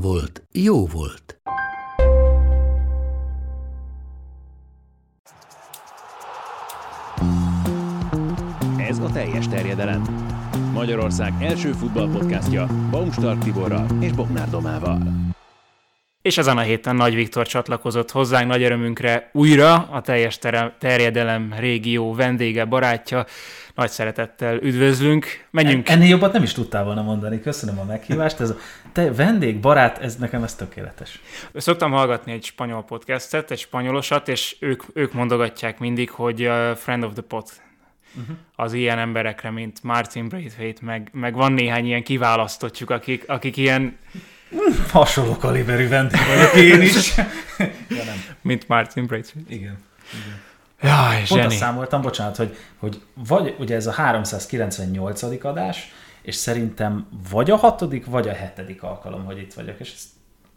volt, jó volt. Ez a teljes terjedelem. Magyarország első futballpodcastja Baumstark Tiborral és Bognár Domával. És ezen a héten Nagy Viktor csatlakozott hozzánk nagy örömünkre újra a teljes terjedelem régió vendége, barátja. Nagy szeretettel üdvözlünk. Menjünk. Ennél jobbat nem is tudtál volna mondani. Köszönöm a meghívást. Ez a te vendég, barát, ez nekem ez tökéletes. Szoktam hallgatni egy spanyol podcastet, egy spanyolosat, és ők, ők mondogatják mindig, hogy uh, friend of the pot uh-huh. az ilyen emberekre, mint Martin Braithwaite, meg, meg van néhány ilyen kiválasztottjuk, akik, akik ilyen, Hasonló kaliberű vendég vagyok én is. ja, nem. mint Martin Braithwaite. Igen. Igen. Jaj, Pont zseni. azt számoltam, bocsánat, hogy, hogy vagy ugye ez a 398. adás, és szerintem vagy a hatodik, vagy a hetedik alkalom, hogy itt vagyok, és ezt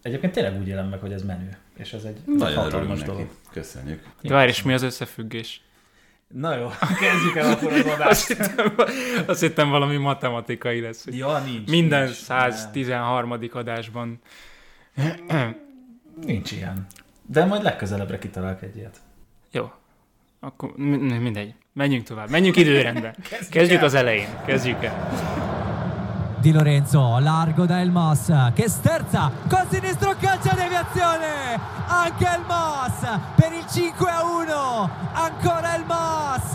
egyébként tényleg úgy élem meg, hogy ez menő, és ez egy Nagyon hatalmas örülünk neki. dolog. Köszönjük. Várj, és mi az összefüggés? Na jó, kezdjük el akkor az Azt adást. hittem, azt hittem valami matematikai lesz. Ja, nincs. Minden nincs, 113. adásban. Nincs ilyen. De majd legközelebbre kitalálok egy ilyet. Jó. Akkor mi- mindegy. Menjünk tovább. Menjünk időrendben. Kezdjük az elején. Kezdjük el. Di Lorenzo, largo da El Mas, che sterza, con sinistro calcio deviazione, anche El Mas, per il 5 a 1, ancora El Mas,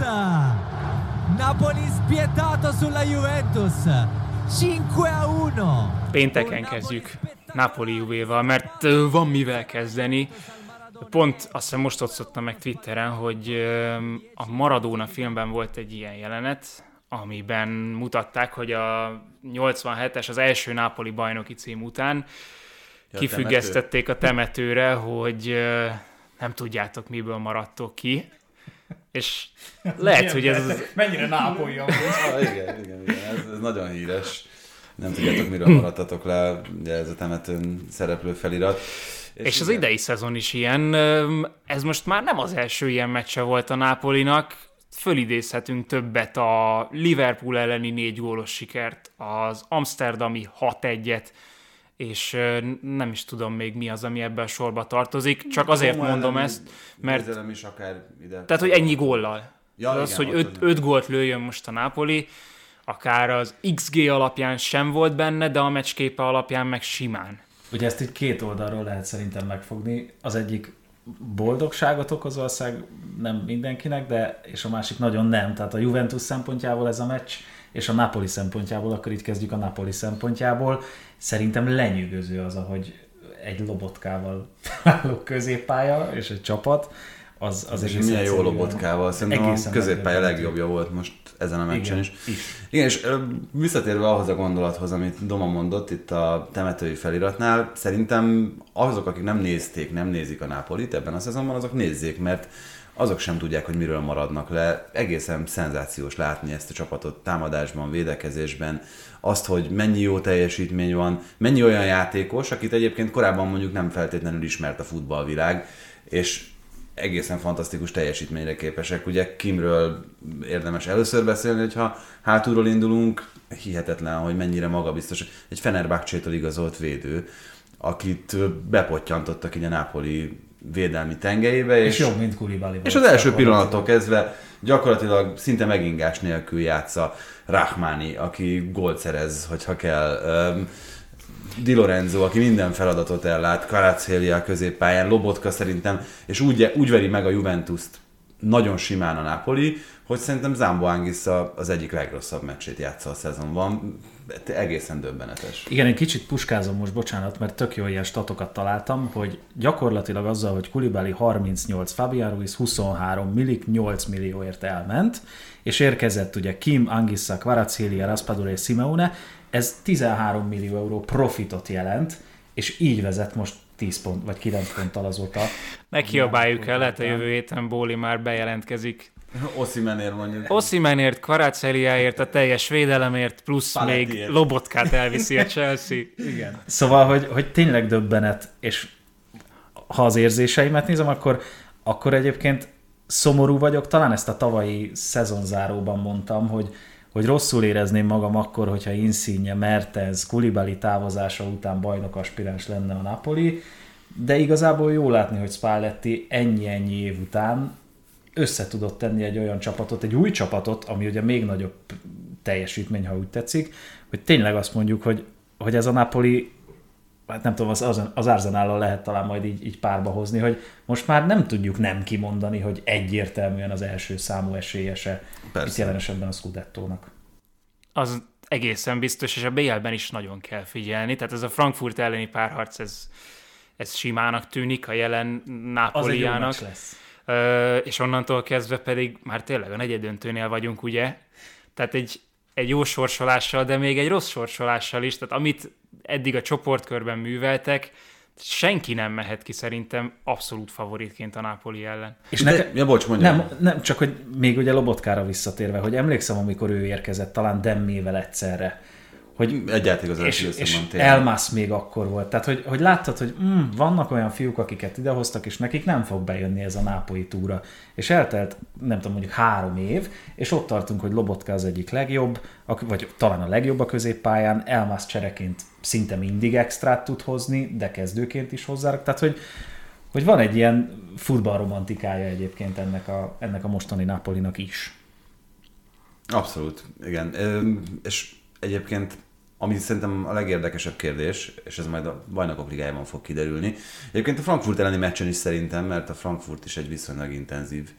Napoli spietato sulla Juventus, 5 a 1. Pénteken kezdjük Napoli Juvéval, mert van mivel kezdeni. Pont azt hiszem most osztottam meg Twitteren, hogy a Maradona filmben volt egy ilyen jelenet, amiben mutatták, hogy a 87-es, az első Napoli bajnoki cím után Ja, kifüggesztették a temetőre, hogy nem tudjátok, miből maradtok ki. És lehet, hogy ez az, Mennyire nápolja Ah, igen, igen, igen. Ez, ez nagyon híres. Nem tudjátok, miről maradtatok le, ugye ez a temetőn szereplő felirat. És az igen, idei szezon is ilyen. Ez most már nem az első ilyen meccse volt a Nápolinak. Fölidézhetünk többet a Liverpool elleni négy gólos sikert, az Amsterdami 6-1-et, és nem is tudom még mi az, ami ebben a sorba tartozik. Csak azért Roma mondom ezt, mert győzelem is akár ide. tehát, hogy ennyi góllal. Ja, az, igen, hogy ott 5 az- öt gólt lőjön most a Napoli, akár az XG alapján sem volt benne, de a meccsképe alapján meg simán. Ugye ezt így két oldalról lehet szerintem megfogni. Az egyik boldogságot okoz valószínűleg nem mindenkinek, de és a másik nagyon nem. Tehát a Juventus szempontjából ez a meccs, és a Napoli szempontjából, akkor így kezdjük a Napoli szempontjából. Szerintem lenyűgöző az, ahogy egy lobotkával álló középpálya és egy csapat, az, az és egész milyen jó lobotkával. Szerintem a egészen középpálya megdöbbentő. legjobbja volt most ezen a meccsen is. is. Igen, és visszatérve ahhoz a gondolathoz, amit Doma mondott itt a temetői feliratnál, szerintem azok, akik nem nézték, nem nézik a Nápolit ebben a szezonban, azok nézzék, mert azok sem tudják, hogy miről maradnak le. Egészen szenzációs látni ezt a csapatot támadásban, védekezésben, azt, hogy mennyi jó teljesítmény van, mennyi olyan játékos, akit egyébként korábban mondjuk nem feltétlenül ismert a futballvilág, és egészen fantasztikus teljesítményre képesek. Ugye Kimről érdemes először beszélni, hogyha hátulról indulunk, hihetetlen, hogy mennyire magabiztos. Egy Fenerbahcsétől igazolt védő, akit bepottyantottak így a Nápoli védelmi tengelyébe, és, És jobb, mint Koulibaly. és az első pillanattól kezdve gyakorlatilag szinte megingás nélkül játsza Rahmani, aki gólt szerez, hogyha kell. Um, Di Lorenzo, aki minden feladatot ellát, Kvaratskhelia középpályán, Lobotka szerintem, és úgy, úgy veri meg a Juventus-t nagyon simán a Napoli, hogy szerintem Zambo Anguissa az egyik legrosszabb meccsét játsza a szezonban. Egészen döbbenetes. Igen, egy kicsit puskázom most, bocsánat, mert tök jó ilyen statokat találtam, hogy gyakorlatilag azzal, hogy Kulibali 38, Fabian Ruiz 23, Milik 8 millióért elment, és érkezett ugye Kim, Angissa, Kvaratskhelia, Raspadura és Simeone, ez 13 millió euró profitot jelent, és így vezet most 10 pont, vagy 9 ponttal azóta. Ne kiabáljuk el, lehet a jövő héten Bóli már bejelentkezik. Oszimenért mondjuk. Oszimenért, Kvaraceliáért, a teljes védelemért, plusz Palettiért. még Lobotkát elviszi a Chelsea. Igen. Szóval, hogy, hogy tényleg döbbenet, és ha az érzéseimet nézem, akkor, akkor egyébként szomorú vagyok. Talán ezt a tavalyi szezonzáróban mondtam, hogy, hogy rosszul érezném magam akkor, hogyha Insigne, Mertens, Kulibali távozása után bajnok aspiráns lenne a Napoli, de igazából jó látni, hogy Spalletti ennyi-ennyi év után össze tudott tenni egy olyan csapatot, egy új csapatot, ami ugye még nagyobb teljesítmény, ha úgy tetszik, hogy tényleg azt mondjuk, hogy, hogy ez a Napoli hát nem tudom, az, az, az Arzenállal lehet talán majd így, így párba hozni, hogy most már nem tudjuk nem kimondani, hogy egyértelműen az első számú esélyese Persze. itt jelen esetben a Scudettónak. Az egészen biztos, és a BL-ben is nagyon kell figyelni. Tehát ez a Frankfurt elleni párharc, ez, ez simának tűnik a jelen Nápoliának. lesz. Ö, és onnantól kezdve pedig már tényleg a negyedöntőnél vagyunk, ugye? Tehát egy, egy jó sorsolással, de még egy rossz sorsolással is, tehát amit eddig a csoportkörben műveltek, senki nem mehet ki szerintem abszolút favoritként a Napoli ellen. És De- neke- ja, bocs, mondjam. Nem, nem, csak hogy még ugye Lobotkára visszatérve, hogy emlékszem, amikor ő érkezett, talán Demmével egyszerre, hogy Egyáltalán igazán és, és. Elmász még akkor volt. Tehát, hogy, hogy láttad, hogy mm, vannak olyan fiúk, akiket idehoztak, és nekik nem fog bejönni ez a nápolyi túra. És eltelt, nem tudom, mondjuk három év, és ott tartunk, hogy Lobotka az egyik legjobb, vagy talán a legjobb a középpályán, Elmász csereként szinte mindig extrát tud hozni, de kezdőként is hozzárak. Tehát, hogy, hogy van egy ilyen futballromantikája egyébként ennek a, ennek a mostani Napolinak is. Abszolút, igen. Ö, És egyébként, ami szerintem a legérdekesebb kérdés, és ez majd a bajnokok ligájában fog kiderülni, egyébként a Frankfurt elleni meccsen is szerintem, mert a Frankfurt is egy viszonylag intenzív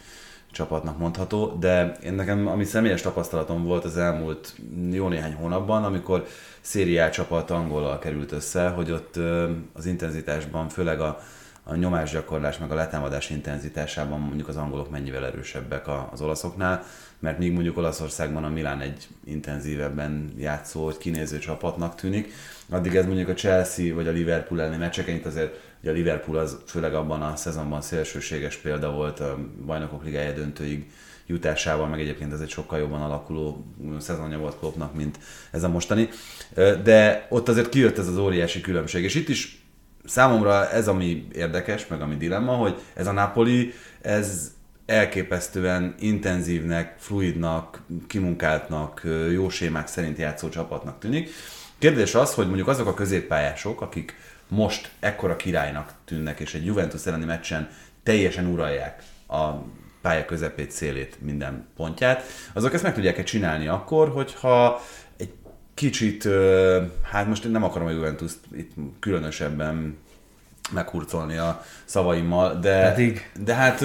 csapatnak mondható, de én nekem, ami személyes tapasztalatom volt az elmúlt jó néhány hónapban, amikor szériá csapat angolal került össze, hogy ott az intenzitásban, főleg a, a nyomásgyakorlás, meg a letámadás intenzitásában mondjuk az angolok mennyivel erősebbek az olaszoknál, mert míg mondjuk Olaszországban a Milán egy intenzívebben játszó, hogy kinéző csapatnak tűnik, addig ez mondjuk a Chelsea vagy a Liverpool elleni meccseken, itt azért ugye a Liverpool az főleg abban a szezonban szélsőséges példa volt a bajnokok ligája döntőig jutásával, meg egyébként ez egy sokkal jobban alakuló szezonja volt Kloppnak, mint ez a mostani. De ott azért kijött ez az óriási különbség, és itt is számomra ez, ami érdekes, meg ami dilemma, hogy ez a Napoli, ez elképesztően intenzívnek, fluidnak, kimunkáltnak, jó sémák szerint játszó csapatnak tűnik. Kérdés az, hogy mondjuk azok a középpályások, akik most ekkora királynak tűnnek, és egy Juventus elleni meccsen teljesen uralják a pálya közepét, szélét, minden pontját, azok ezt meg tudják-e csinálni akkor, hogyha egy kicsit, hát most én nem akarom a juventus itt különösebben meghurcolni a szavaimmal, de, Pedig. de hát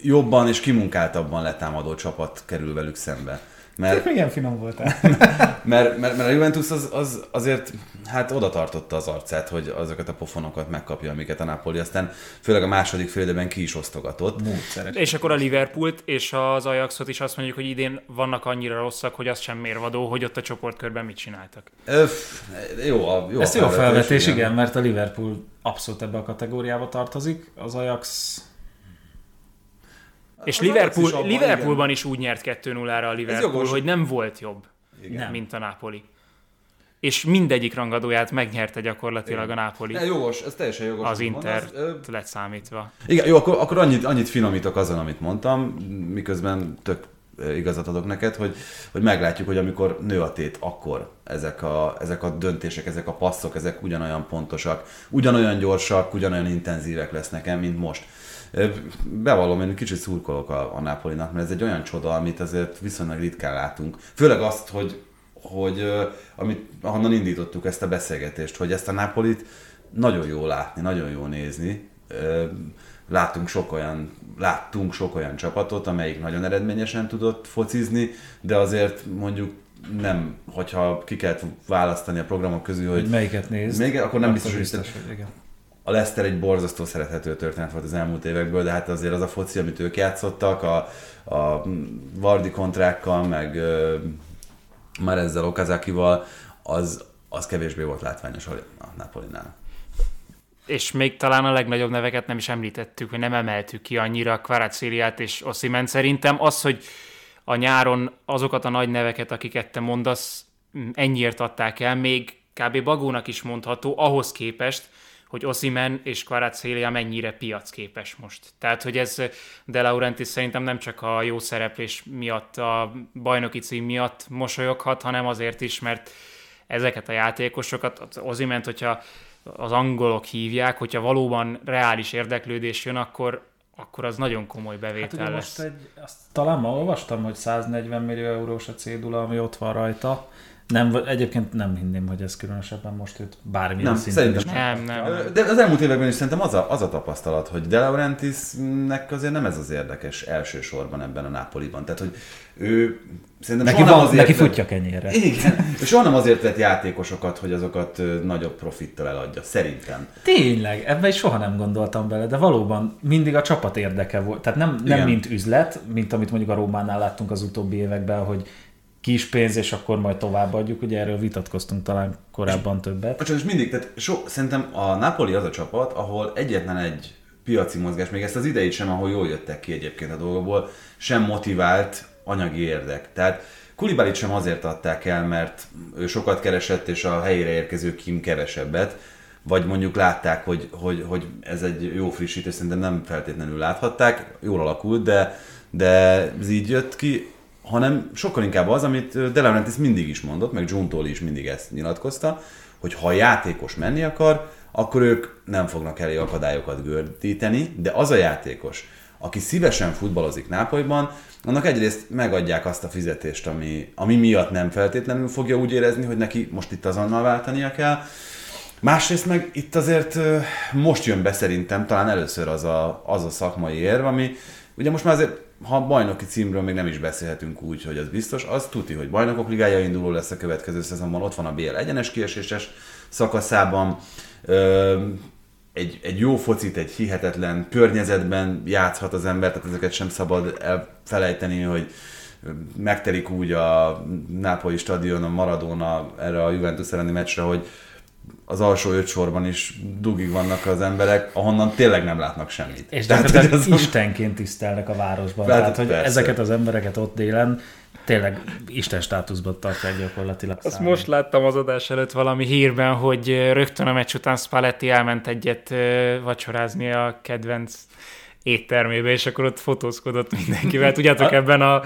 jobban és kimunkáltabban letámadó csapat kerül velük szembe. Mert, Milyen finom voltál. mert, mert, mert a Juventus az, az azért hát oda tartotta az arcát, hogy azokat a pofonokat megkapja, amiket a Napoli aztán főleg a második félidőben ki is osztogatott. Módszeres. És akkor a Liverpoolt és az Ajaxot is azt mondjuk, hogy idén vannak annyira rosszak, hogy az sem mérvadó, hogy ott a csoportkörben mit csináltak. Öf, jó a, jó Ez a jó felvetés, igen, mert a Liverpool abszolút ebbe a kategóriába tartozik, az Ajax És Liverpool, abban, Liverpoolban is úgy nyert 2-0-ra a Liverpool, hogy nem volt jobb, Nem. mint a Napoli. És mindegyik rangadóját megnyerte gyakorlatilag a Napoli, Ne, jogos, ez teljesen jogos. az Inter. Ö, lett számítva. Igen, jó, akkor, akkor annyit, annyit finomítok azon, amit mondtam, miközben tök igazat adok neked, hogy, hogy meglátjuk, hogy amikor nő a tét, akkor ezek a, ezek a döntések, ezek a passzok, ezek ugyanolyan pontosak, ugyanolyan gyorsak, ugyanolyan intenzívek lesznek mint most. Bevallom, én kicsit szurkolok a, a Napolinak, mert ez egy olyan csoda, amit azért viszonylag ritkán látunk. Főleg azt, hogy, hogy amit, ahonnan indítottuk ezt a beszélgetést, hogy ezt a Napolit nagyon jó látni, nagyon jó nézni, láttunk sok olyan láttunk sok olyan csapatot, amelyik nagyon eredményesen tudott focizni, de azért mondjuk nem, hogyha ki kellett választani a programok közül, hogy Hogy melyiket nézd. még, akkor nem biztos, hogy biztos, hogy igen. A Leicester egy borzasztó szerethető történet volt az elmúlt évekből, de hát azért az a foci, amit ők játszottak, a, a Vardi kontrákkal, meg ö, már ezzel Okazakival, az, az kevésbé volt látványos a Napolinál. És még talán a legnagyobb neveket nem is említettük, vagy nem emeltük ki annyira Kvaratszéliát és Ossimen. Szerintem az, hogy a nyáron azokat a nagy neveket, akiket te mondasz, ennyiért adták el, még kb. Bagónak is mondható, ahhoz képest, hogy Osimen és Kvaratszélia mennyire piacképes most. Tehát, hogy ez De Laurentiis szerintem nem csak a jó szereplés miatt, a bajnoki cím miatt mosolyoghat, hanem azért is, mert ezeket a játékosokat, az Oziment, hogyha az angolok hívják, hogyha valóban reális érdeklődés jön, akkor, akkor az nagyon komoly Hát bevétel ugye lesz. most egy, azt talán ma olvastam, hogy 140 millió eurós a cédula, ami ott van rajta. Nem, egyébként nem hinném, hogy ez különösebben most őt bármilyen Nem, szinten szerintem is Nem, nem. De az elmúlt években is szerintem az a, az a tapasztalat, hogy De Laurentiisnek azért nem ez az érdekes elsősorban ebben a Napoliban. Tehát, hogy ő szerintem Neki, van, azért neki futja kenyérre. Igen, és soha nem azért vett játékosokat, hogy azokat nagyobb profittal eladja, szerintem. Tényleg, ebben is soha nem gondoltam bele, de valóban mindig a csapat érdeke volt. Tehát nem, nem Igen. mint üzlet, mint amit mondjuk a Rómánál láttunk az utóbbi években, hogy kis pénz, és akkor majd továbbadjuk. Ugye erről vitatkoztunk talán korábban többet. Csak és mindig, tehát so, szerintem a Napoli az a csapat, ahol egyetlen egy piaci mozgás, még ezt az idejét sem, ahol jól jöttek ki egyébként a dolgokból, sem motivált anyagi érdek. Tehát Kulibalit sem azért adták el, mert ő sokat keresett, és a helyére érkező Kim kevesebbet, vagy mondjuk látták, hogy, hogy, hogy ez egy jó frissítés, szerintem nem feltétlenül láthatták, jól alakult, de, de ez így jött ki, hanem sokkal inkább az, amit De mindig is mondott, meg John Toll is mindig ezt nyilatkozta, hogy ha a játékos menni akar, akkor ők nem fognak elé akadályokat gördíteni, de az a játékos, aki szívesen futballozik Nápolyban, annak egyrészt megadják azt a fizetést, ami, ami miatt nem feltétlenül fogja úgy érezni, hogy neki most itt azonnal váltania kell. Másrészt meg itt azért most jön be szerintem talán először az a, az a szakmai érv, ami ugye most már azért, ha bajnoki címről még nem is beszélhetünk úgy, hogy az biztos, az tuti, hogy bajnokok ligája induló lesz a következő szezonban, ott van a BL egyenes kieséses szakaszában, egy, egy jó focit, egy hihetetlen környezetben játszhat az ember, tehát ezeket sem szabad elfelejteni, hogy megtelik úgy a Nápolyi stadion, a Maradona erre a Juventus elleni meccsre, hogy az alsó öt sorban is dugig vannak az emberek, ahonnan tényleg nem látnak semmit. És Tehát, hogy az- istenként tisztelnek a városban. Hát, Tehát, hogy persze. ezeket az embereket ott délen tényleg Isten státuszban tartják gyakorlatilag. Azt számon. most láttam az adás előtt valami hírben, hogy rögtön a meccs után Spalletti elment egyet vacsorázni a kedvenc éttermébe, és akkor ott fotózkodott mindenkivel. Tudjátok, ebben a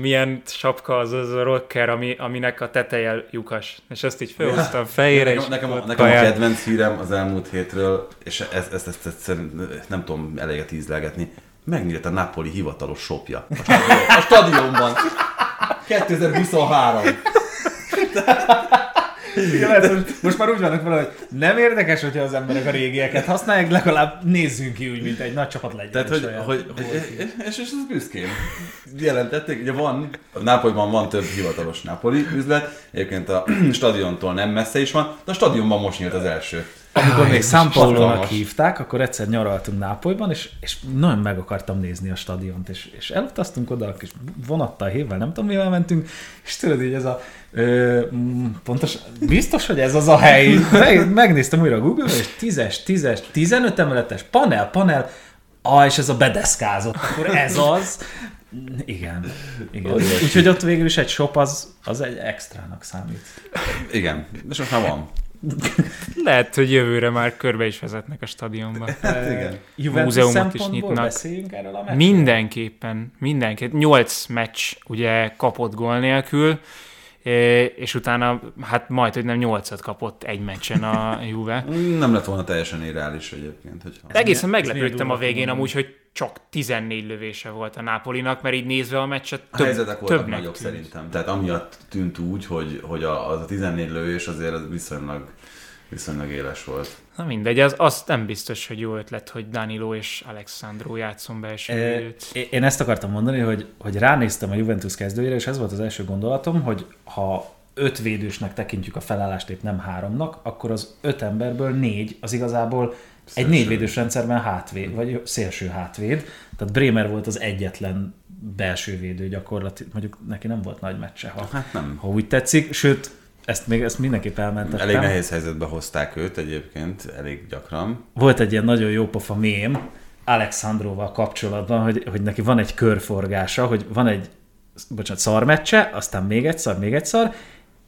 milyen sapka az, az a rocker, ami, aminek a teteje lyukas. És ezt így felhoztam fejére, és Nekem, nekem, nekem a kedvenc hírem az elmúlt hétről, és ezt, ezt, ezt, ezt, ezt nem tudom eleget ízlelgetni, megnyílt a Napoli hivatalos shopja a stadion- a stadionban. 2023. Igen, lehet, hogy most már úgy vannak vele, hogy nem érdekes, hogyha az emberek a régieket használják, legalább nézzünk ki úgy, mint egy nagy csapat legyen. Tehát, és hogy, olyan. hogy, és, és ez büszkén jelentették, ugye van, a Nápolyban van több hivatalos Napoli üzlet, egyébként a stadiontól nem messze is van, de a stadionban most nyílt az első. Amikor még San hatalmas. hívták, akkor egyszer nyaraltunk Nápolyban, és, és nagyon meg akartam nézni a stadiont, és, és elutaztunk oda a kis vonattal, hévvel, nem tudom mivel mentünk, és tudod így ez a ö, mm, pontos, biztos, hogy ez az a hely. Meg, megnéztem újra a Google-on, és 10-es, 10-es, 15 emeletes, panel, panel, ah, és ez a bedeszkázott, akkor ez az. Igen, igen. Úgyhogy ott végül is egy shop az, az egy extrának számít. Igen, és most már van. Lehet, hogy jövőre már körbe is vezetnek a stadionba. Hát igen. Juventus Múzeumot is nyitnak. beszéljünk erről a meccsről? Mindenképpen, mindenképpen. Nyolc meccs ugye kapott gól nélkül, eh, és utána hát majd, hogy nem nyolcat kapott egy meccsen a Juve. Nem lett volna teljesen irreális egyébként. Hogyha... De egészen meglepődtem a végén amúgy, hogy csak 14 lövése volt a Nápolinak, mert így nézve a meccset A több, helyzetek voltak többnek nagyobb tűnt. szerintem. Tehát amiatt tűnt úgy, hogy, hogy a, az a 14 lövés azért az viszonylag viszonylag éles volt. Na mindegy, az, az nem biztos, hogy jó ötlet, hogy Danilo és Alexandro játszon belső E. Én ezt akartam mondani, hogy, hogy ránéztem a Juventus kezdőjére, és ez volt az első gondolatom, hogy ha öt védősnek tekintjük a felállást, épp nem háromnak, akkor az öt emberből négy az igazából egy négyvédős rendszerben hátvéd, vagy szélső hátvéd. Tehát Bremer volt az egyetlen belső védő gyakorlatilag, mondjuk neki nem volt nagy meccse, ha, Hát nem. ha úgy tetszik, sőt, ezt még ezt mindenképp elmentettem. Elég nehéz helyzetbe hozták őt egyébként, elég gyakran. Volt egy ilyen nagyon jó pofa mém Alexandróval kapcsolatban, hogy, hogy neki van egy körforgása, hogy van egy bocsánat, szarmeccse, aztán még egy szar, még egy szar,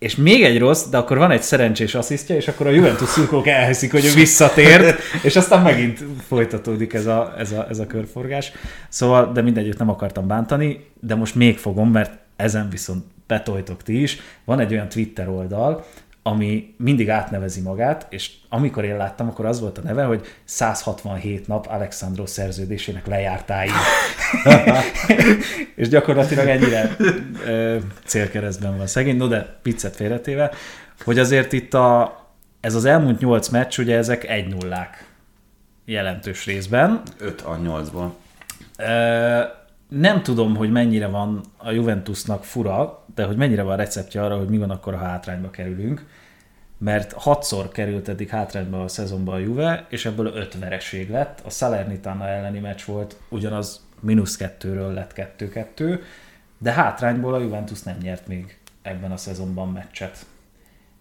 és még egy rossz, de akkor van egy szerencsés asszisztja, és akkor a Juventus szurkolók elhiszik, hogy ő visszatért, és aztán megint folytatódik ez a, ez a, ez a körforgás. Szóval, de mindegyütt nem akartam bántani, de most még fogom, mert ezen viszont betoltok ti is. Van egy olyan Twitter oldal, ami mindig átnevezi magát, és amikor én láttam, akkor az volt a neve, hogy 167 nap Alexandro szerződésének lejártáig. és gyakorlatilag ennyire ö, célkeresztben van szegény, no de piccet félretéve, hogy azért itt a, ez az elmúlt 8 meccs, ugye ezek 1 nullák jelentős részben. 5 a 8-ból. Nem tudom, hogy mennyire van a Juventusnak fura, de hogy mennyire van receptje arra, hogy mi van akkor, ha hátrányba kerülünk. Mert hatszor került eddig hátrányba a szezonban a Juve, és ebből öt vereség lett. A Salernitana elleni meccs volt, ugyanaz mínusz kettőről lett kettő-kettő, de hátrányból a Juventus nem nyert még ebben a szezonban meccset.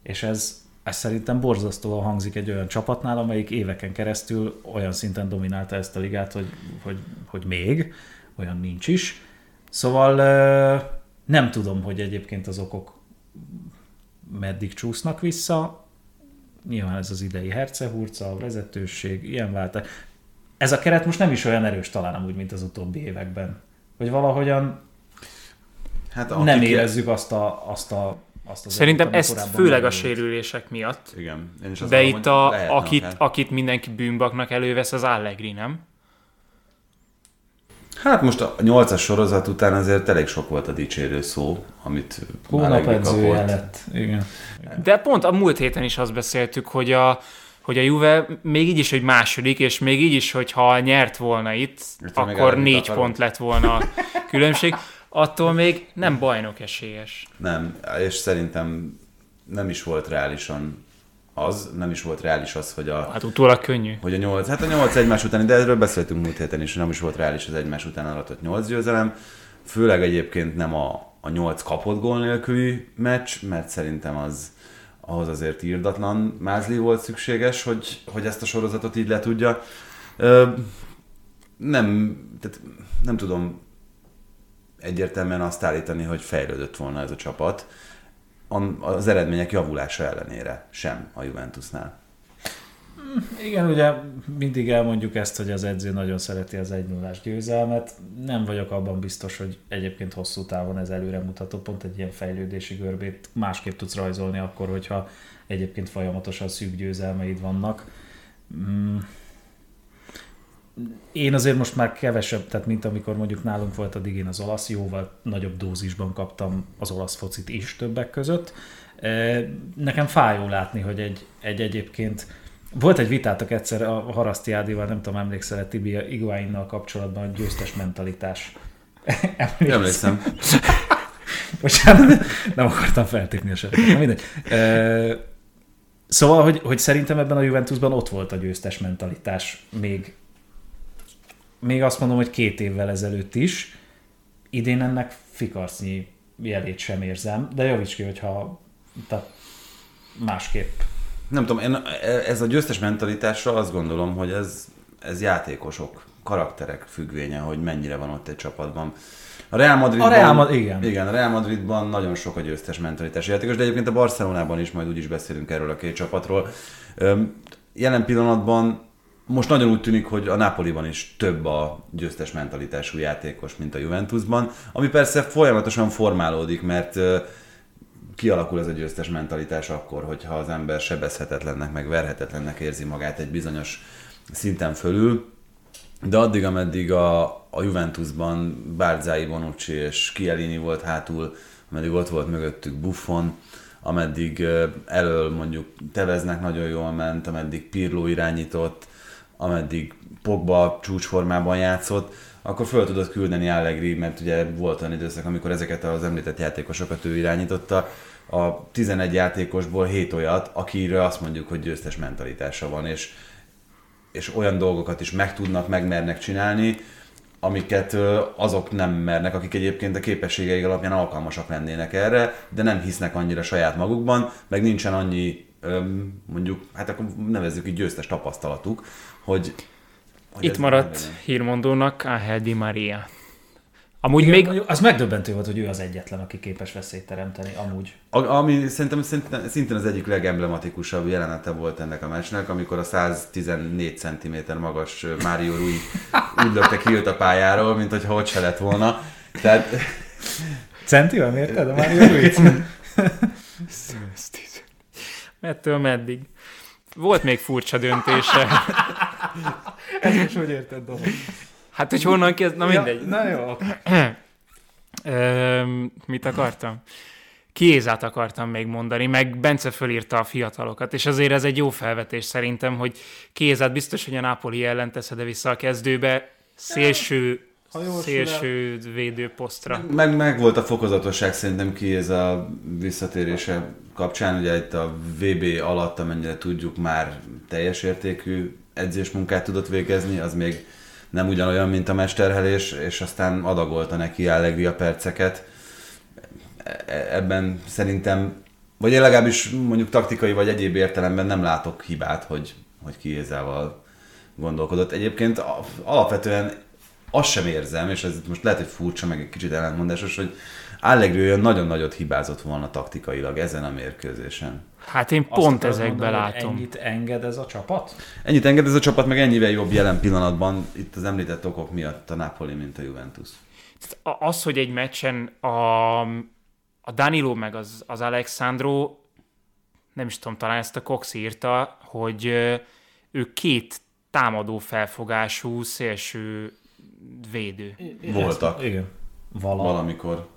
És ez, ez szerintem borzasztóan hangzik egy olyan csapatnál, amelyik éveken keresztül olyan szinten dominálta ezt a ligát, hogy, hogy, hogy még, olyan nincs is. Szóval nem tudom, hogy egyébként az okok meddig csúsznak vissza. Nyilván ez az idei hercehurca, a vezetőség, ilyen vált. Ez a keret most nem is olyan erős talán amúgy, mint az utóbbi években. Hogy valahogyan Hát nem érezzük azt a, azt a azt az Szerintem erőt, ami ezt főleg a sérülések miatt. Igen. Én is De itt a, akit, akár. akit mindenki bűnbaknak elővesz, az Allegri, nem? Hát most a 8-as sorozat után azért elég sok volt a dicsérő szó, amit Hónap edzője lett. Igen. De pont a múlt héten is azt beszéltük, hogy a, hogy a Juve még így is, hogy második, és még így is, hogyha nyert volna itt, még akkor négy akarod. pont lett volna a különbség. Attól még nem bajnok esélyes. Nem, és szerintem nem is volt reálisan az, nem is volt reális az, hogy a, Hát utólag könnyű. hogy a 8, hát a 8 egymás után, de erről beszéltünk múlt héten is, hogy nem is volt reális az egymás után aratott 8 győzelem. Főleg egyébként nem a, a 8 kapott gól nélküli meccs, mert szerintem az ahhoz azért írdatlan mázli volt szükséges, hogy, hogy ezt a sorozatot így le tudja. Ö, nem, tehát nem tudom egyértelműen azt állítani, hogy fejlődött volna ez a csapat az eredmények javulása ellenére sem a Juventusnál. Igen, ugye mindig elmondjuk ezt, hogy az edző nagyon szereti az 1 0 győzelmet. Nem vagyok abban biztos, hogy egyébként hosszú távon ez előremutató, pont egy ilyen fejlődési görbét másképp tudsz rajzolni akkor, hogyha egyébként folyamatosan szűk győzelmeid vannak. Én azért most már kevesebb, tehát mint amikor mondjuk nálunk volt addig én az olasz, jóval nagyobb dózisban kaptam az olasz focit is többek között. Nekem fájó látni, hogy egy, egy egyébként volt egy vitátok egyszer a Haraszti Ádival, nem tudom, emlékszel-e Tibi Iguainnal kapcsolatban, a győztes mentalitás. Emlékszel? Emlékszem. Bocsánat, nem akartam feltépni a mindegy. Szóval, hogy, hogy szerintem ebben a Juventusban ott volt a győztes mentalitás még, még azt mondom, hogy két évvel ezelőtt is. Idén ennek fikarcnyi jelét sem érzem, de javíts ki, hogyha tehát másképp. Nem tudom, én ez a győztes mentalitásra azt gondolom, hogy ez, ez játékosok, karakterek függvénye, hogy mennyire van ott egy csapatban. A Real Madridban, A Real Mad- igen. igen. a Real Madridban nagyon sok a győztes mentalitás játékos, de egyébként a Barcelonában is majd úgyis beszélünk erről a két csapatról. Jelen pillanatban most nagyon úgy tűnik, hogy a Napoliban is több a győztes mentalitású játékos, mint a Juventusban, ami persze folyamatosan formálódik, mert kialakul ez a győztes mentalitás akkor, hogyha az ember sebezhetetlennek, meg verhetetlennek érzi magát egy bizonyos szinten fölül, de addig, ameddig a, a Juventusban Bárzái, Bonucci és Chiellini volt hátul, ameddig ott volt mögöttük Buffon, ameddig elől mondjuk Teveznek nagyon jól ment, ameddig Pirlo irányított, ameddig Pogba csúcsformában játszott, akkor föl tudott küldeni Allegri, mert ugye volt olyan időszak, amikor ezeket az említett játékosokat ő irányította, a 11 játékosból 7 olyat, akire azt mondjuk, hogy győztes mentalitása van, és, és olyan dolgokat is meg tudnak, megmernek csinálni, amiket azok nem mernek, akik egyébként a képességeik alapján alkalmasak lennének erre, de nem hisznek annyira saját magukban, meg nincsen annyi, mondjuk, hát akkor nevezzük így győztes tapasztalatuk, hogy, hogy Itt maradt hírmondónak Ángel Di Maria. Amúgy Igen, még az megdöbbentő volt, hogy ő az egyetlen, aki képes veszélyt teremteni, amúgy. A, ami szerintem szintén, az egyik legemblematikusabb jelenete volt ennek a meccsnek, amikor a 114 cm magas Mário Rui úgy lökte ki a pályáról, mint hogyha ott se lett volna. Tehát Centivel mérted a Mário Ruiz? mettől meddig. Volt még furcsa döntése. Ezt hogy érted, Doma? Hát, hogy honnan kezd, na mindegy. Ja, na jó. Mit akartam? Kiézát akartam még mondani, meg Bence fölírta a fiatalokat, és azért ez egy jó felvetés szerintem, hogy Kiézát biztos, hogy a Napoli ellen teszed vissza a kezdőbe, szélső, Ha jól szélső védőposztra. meg, meg volt a fokozatosság szerintem ki ez a visszatérése kapcsán, ugye itt a VB alatt, amennyire tudjuk, már teljes értékű edzésmunkát tudott végezni, az még nem ugyanolyan, mint a mesterhelés, és aztán adagolta neki Allegri a perceket. E- Ebben szerintem, vagy én legalábbis mondjuk taktikai vagy egyéb értelemben nem látok hibát, hogy, hogy Kiézával gondolkodott. Egyébként alapvetően azt sem érzem, és ez most lehet, hogy furcsa, meg egy kicsit ellentmondásos, hogy Allegri olyan nagyon nagyot hibázott volna taktikailag ezen a mérkőzésen. Hát én Azt pont ezekbe mondani, látom. Ennyit enged ez a csapat? Ennyit enged ez a csapat, meg ennyivel jobb jelen pillanatban itt az említett okok miatt a Napoli, mint a Juventus. Az, hogy egy meccsen a, a Danilo meg az, az Alexandro, nem is tudom, talán ezt a Cox írta, hogy ő két támadó felfogású szélső védő. Voltak. Igen. Vala. Valamikor.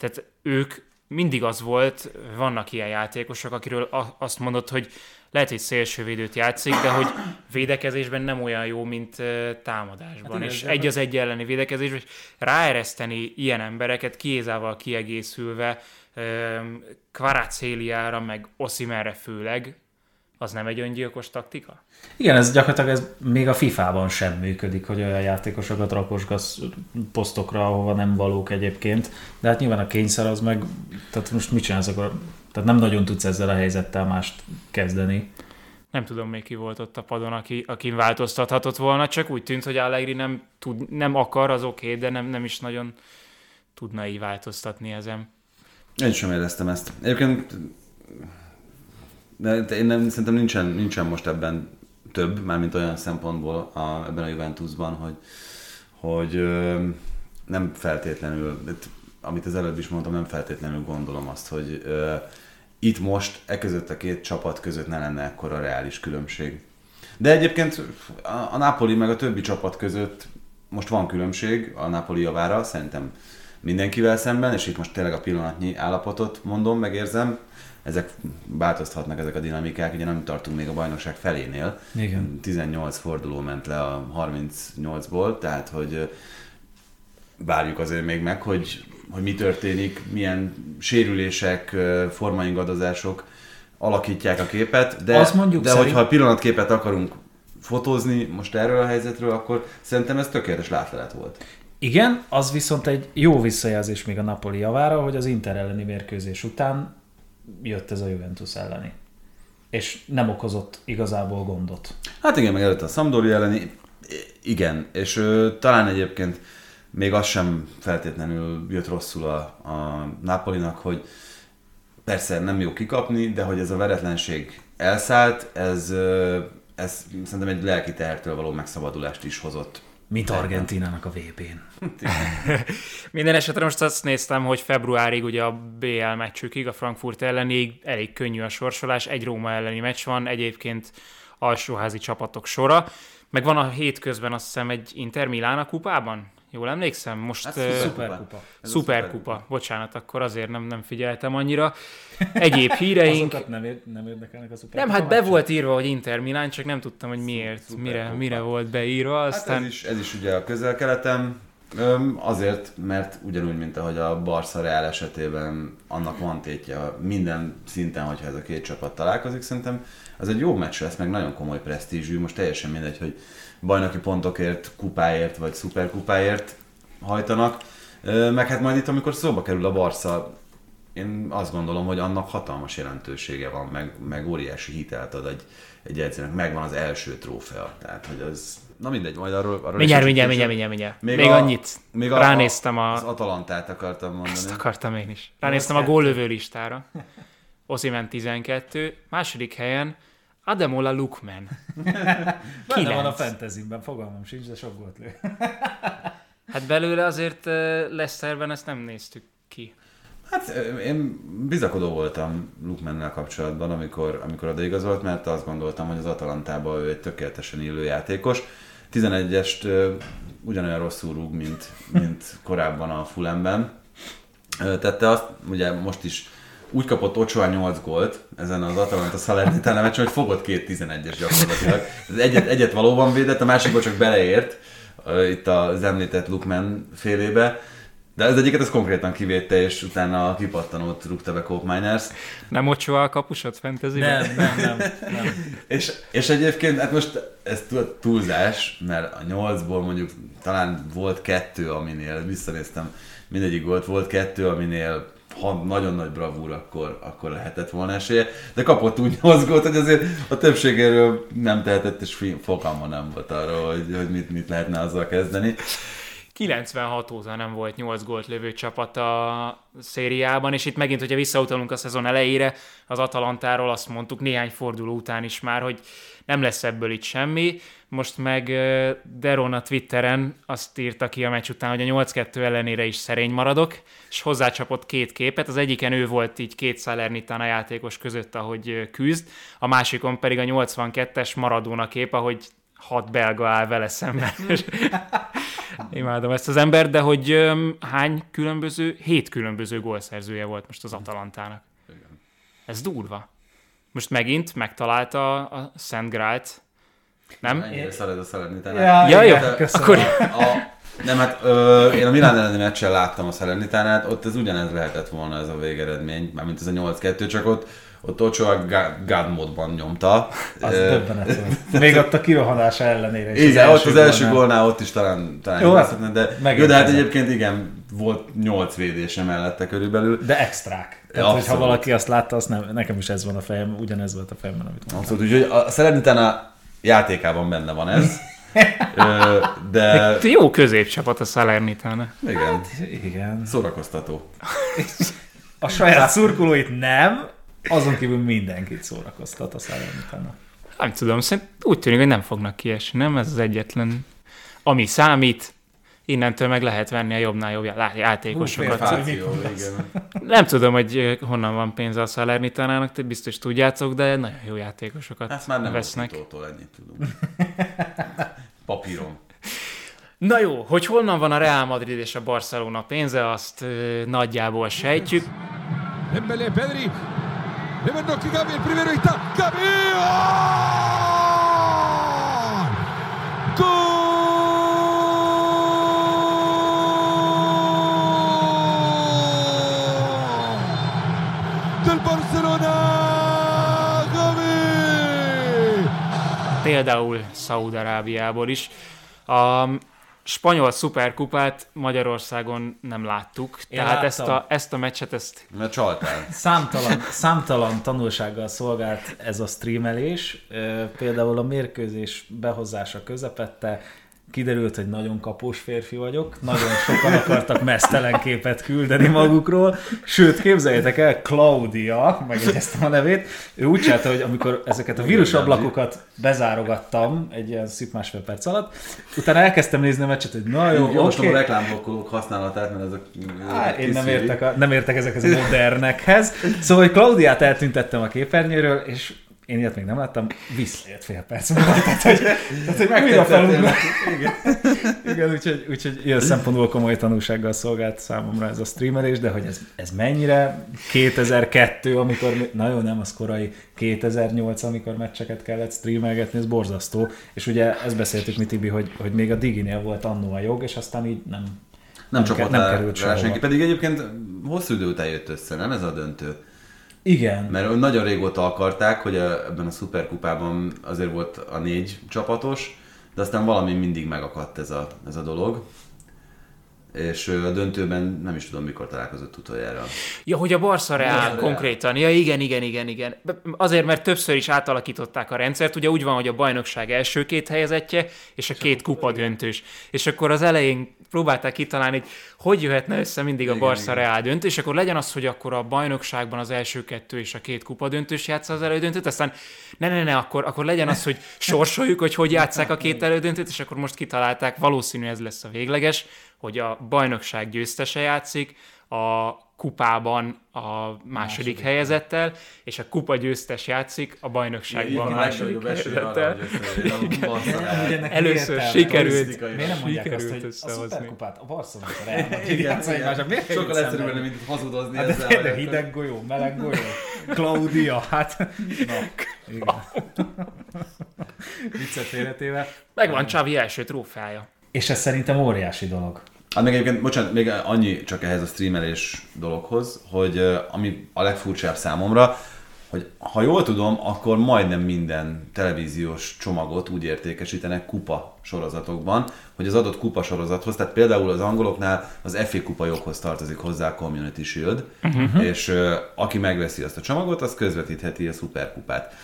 Tehát ők mindig az volt, vannak ilyen játékosok, akiről azt mondod, hogy lehet, hogy szélsővédőt játszik, de hogy védekezésben nem olyan jó, mint támadásban. igen, és egy az egy elleni védekezésben, és ráereszteni ilyen embereket Kiézával kiegészülve, Kvaracéliára, meg Osimerre főleg, az nem egy öngyilkos taktika? Igen, ez gyakorlatilag ez még a FIFA-ban sem működik, hogy olyan játékosokat rakosgasz posztokra, ahova nem valók egyébként. De hát nyilván a kényszer az meg, tehát most mit csinálsz akkor? Tehát nem nagyon tudsz ezzel a helyzettel mást kezdeni. Nem tudom még ki volt ott a padon, aki, akin változtathatott volna, csak úgy tűnt, hogy Allegri nem, tud, nem akar, az oké, okay, de nem, nem is nagyon tudna így változtatni ezen. Én sem éreztem ezt. Egyébként de én nem, szerintem nincsen, nincsen most ebben több, mármint olyan szempontból a, ebben a Juventusban, hogy, hogy ö, nem feltétlenül, amit az előbb is mondtam, nem feltétlenül gondolom azt, hogy ö, itt most e között a két csapat között ne lenne ekkora reális különbség. De egyébként a, a Napoli meg a többi csapat között most van különbség a Napoli javára, szerintem mindenkivel szemben, és itt most tényleg a pillanatnyi állapotot mondom, megérzem, ezek változhatnak ezek a dinamikák, ugye nem tartunk még a bajnokság felénél. Igen. 18 forduló ment le a 38-ból, tehát hogy várjuk azért még meg, hogy, hogy mi történik, milyen sérülések, formaingadozások alakítják a képet, de, Azt mondjuk de szerint- hogyha pillanatképet akarunk fotózni most erről a helyzetről, akkor szerintem ez tökéletes látlelet volt. Igen, az viszont egy jó visszajelzés még a Napoli javára, hogy az Inter elleni mérkőzés után jött ez a Juventus elleni. És nem okozott igazából gondot. Hát igen, meg előtte a Sampdoria elleni, igen, és ö, talán egyébként még az sem feltétlenül jött rosszul a, a Napolinak, hogy persze nem jó kikapni, de hogy ez a veretlenség elszállt, ez, ö, ez szerintem egy lelki tehertől való megszabadulást is hozott. Mint Argentinának a VB-n. Minden esetre most azt néztem, hogy februárig ugye a BL meccsükig, a Frankfurt ellenig elég könnyű a sorsolás, egy Róma elleni meccs van, egyébként alsóházi csapatok sora, meg van a hétközben azt hiszem egy Inter Milán a kupában? Jól emlékszem? Most Hát, ö, szuper. Szuperkupa. Ez szuperkupa. Bocsánat, akkor azért nem, nem figyeltem annyira. Egyéb híreink. Azokat nem, ér, nem érdekelnek a szuperkupa Nem, hát be volt írva, hogy Inter Milán, csak nem tudtam, hogy miért, mire, szuperkupa. mire volt beírva. Hát Aztán ez is, ez is ugye a közel-keleten, Öm, azért, mert ugyanúgy, mint ahogy a Barca Real esetében annak van tétje minden szinten, hogyha ez a két csapat találkozik, szerintem az egy jó meccs lesz, meg nagyon komoly presztízsű, most teljesen mindegy, hogy bajnoki pontokért, kupáért vagy szuperkupáért hajtanak. Meg hát majd itt, amikor szóba kerül a Barca, én azt gondolom, hogy annak hatalmas jelentősége van, meg, meg óriási hitelt ad egy, egy edzőnek. Megvan az első trófea, tehát hogy az... Na mindegy, majd arról... arról mindjárt, mindjárt, mindjárt, mindjárt, mindjárt. Még, a- annyit. Még a, Ránéztem a, Az Atalantát akartam mondani. Ezt akartam én is. Ránéztem a góllövő listára. Osimhen 12, második helyen Ademola Lukman. Benne van a fantasyben, fogalmam sincs, de sok volt lő. Hát belőle azért Leicesterben ezt nem néztük ki. Hát én bizakodó voltam Lukmennel kapcsolatban, amikor, amikor odaigazolt, mert azt gondoltam, hogy az Atalantában ő egy tökéletesen illő játékos. 11-est ö, ugyanolyan rosszul rúg, mint, mint korábban a Fulemben. Tette azt, ugye most is úgy kapott Ochoa 8 gólt ezen az Atalanta Salernitana meccsen, hogy fogott két 11-es gyakorlatilag. Ez egyet, egyet valóban védett, a másikból csak beleért, itt az említett Lukman félébe. De ez egyiket az konkrétan kivédte, és utána a kipattanót rúgta be Koopmeiners. Nem Ochoa a kapusod fantasy Nem, nem, nem, nem. És, és egyébként, hát most ez túl- túlzás, mert a nyolcból mondjuk talán volt kettő, aminél visszanéztem, mindegyik volt, volt kettő, aminél ha nagyon nagy bravúr, akkor, akkor lehetett volna esélye, de kapott úgy nyolc gólt, hogy azért a többségéről nem tehetett, és fogalma nem volt arról, hogy, hogy mit, mit lehetne azzal kezdeni. 96 óta nem volt 8 gólt lövő csapat a szériában, és itt megint, hogyha visszautalunk a szezon elejére, az Atalantáról azt mondtuk néhány forduló után is már, hogy nem lesz ebből itt semmi. Most meg Deron a Twitteren azt írta ki a meccs után, hogy a 8-2 ellenére is szerény maradok, és hozzácsapott két képet. Az egyiken ő volt így két Salernitana játékos között, ahogy küzd, a másikon pedig a 82-es Maradona kép, ahogy hat belga áll vele szemben. Imádom ezt az embert, de hogy öm, hány különböző, hét különböző gólszerzője volt most az Atalantának. Ez durva. Most megint megtalálta a Szent Grált. Nem? Ennyire szalad a Salernitana. Ja, Ja, jó, igen, köszönöm. akkor A, nem, hát ö, én a Milán elleni meccsen láttam a Salernitánát, ott ez ugyanez lehetett volna ez a végeredmény, mármint ez a 8-2, csak ott, ott Ochoa Ga- God módban nyomta. Az Ö, döbbenet volt. Még ott a kirohanása ellenére is. igen, ott az első gólnál. gólnál ott is talán, talán Jó, hát de, jó, de hát egyébként igen, volt 8 védése mellette körülbelül. De extrák. Tehát, Abszolút. hogyha valaki azt látta, azt nem, nekem is ez van a fejem, ugyanez volt a fejemben, amit mondtam. Abszolút, úgyhogy a Salernitana játékában benne van ez. De jó középcsapat a Salernitana. igen, Igen. szórakoztató. A saját szurkolóit nem, azon kívül mindenkit szórakoztat a Salernitana. Nem tudom, szerint úgy tűnik, hogy nem fognak kiesni, nem? Ez az egyetlen, ami számít. Innentől meg lehet venni a jobbnál jobb já- játékosokat. Fáció, igen. Nem tudom, hogy honnan van pénze a Salernitanának, te biztos tudjátok, de nagyon jó játékosokat Ezt már nem vesznek. Osznitótól ennyit tudunk. Papíron. Na jó, hogy honnan van a Real Madrid és a Barcelona pénze, azt ö, nagyjából sejtjük. Dembélé, Pedri. Lewandowski, Gavi, el primero está. Gavi. ¡Gol! ¡Gol! Del Barcelona. Gavi. Például Szaúd-Arábiából is. A spanyol szuperkupát Magyarországon nem láttuk, Én tehát ezt a, ezt a meccset, ezt Mert csaltál. Számtalan, számtalan tanulsággal szolgált ez a streamelés. Például a mérkőzés behozása közepette kiderült, hogy nagyon kapós férfi vagyok, nagyon sokan akartak mesztelen képet küldeni magukról, sőt, képzeljétek el, Claudia, megjegyeztem a nevét, ő úgy csinálta, hogy amikor ezeket a vírusablakokat bezárogattam egy ilyen szűk másfél perc alatt, utána elkezdtem nézni a meccset, hogy na jó, oké, a reklámblokkolók használatát, mert ezek Á, én nem értek, a, nem értek ezekhez a modernekhez. Szóval, hogy Klaudiát eltüntettem a képernyőről, és én ilyet még nem láttam, visszajött fél perc múlva, tehát hogy, tehát, hogy meg újra felugrott. Igen, igen úgyhogy, úgyhogy ilyen szempontból komoly tanulsággal szolgált számomra ez a streamelés, de hogy ez, ez mennyire 2002, amikor, na jó, nem az korai, 2008, amikor meccseket kellett streamelgetni, ez borzasztó, és ugye ezt beszéltük mi Tibi, hogy, hogy még a Diginél volt annó a jog, és aztán így nem Nem, ke- csapott nem nem került rá senki, pedig egyébként hosszú idő után jött össze, nem ez a döntő. Igen. Mert nagyon régóta akarták, hogy ebben a szuperkupában azért volt a négy csapatos, de aztán valami mindig megakadt ez a, ez a dolog. És a döntőben nem is tudom, mikor találkozott utoljára. Ja, hogy a Barca Real konkrétan. Ja, igen, igen, igen, igen. Azért, mert többször is átalakították a rendszert. Ugye úgy van, hogy a bajnokság első két helyezettje, és a két kupa döntős. És akkor az elején próbálták kitalálni, hogy hogy jöhetne össze mindig a Igen, Barca. Real döntő, és akkor legyen az, hogy akkor a bajnokságban az első kettő és a két kupa döntős játsza az elődöntőt, aztán ne, ne, ne, akkor, akkor legyen az, hogy sorsoljuk, hogy hogy játsszák a két elődöntőt, és akkor most kitalálták, valószínű ez lesz a végleges, hogy a bajnokság győztese játszik, a kupában a második, második helyezettel, és a kupa győztes játszik a bajnokságban a második helyezettel. Először sikerült, Miért nem mondják azt, hogy a szuperkupát a Barcelona Sokkal egyszerűbb lenne, mint hazudozni Hát ezzel. de hideg golyó, meleg golyó, Claudia, hát na, igen. Viccet félretéve. Megvan Csavi első trófeája. És ez szerintem óriási dolog. Hát meg egyébként, bocsánat, még annyi csak ehhez a streamelés dologhoz, hogy ami a legfurcsább számomra, hogy ha jól tudom, akkor majdnem minden televíziós csomagot úgy értékesítenek kupa sorozatokban, hogy az adott kupa sorozathoz, tehát például az angoloknál az FA kupa joghoz tartozik hozzá a Community Shield, uh-huh. és aki megveszi azt a csomagot, az közvetítheti a szuperkupát.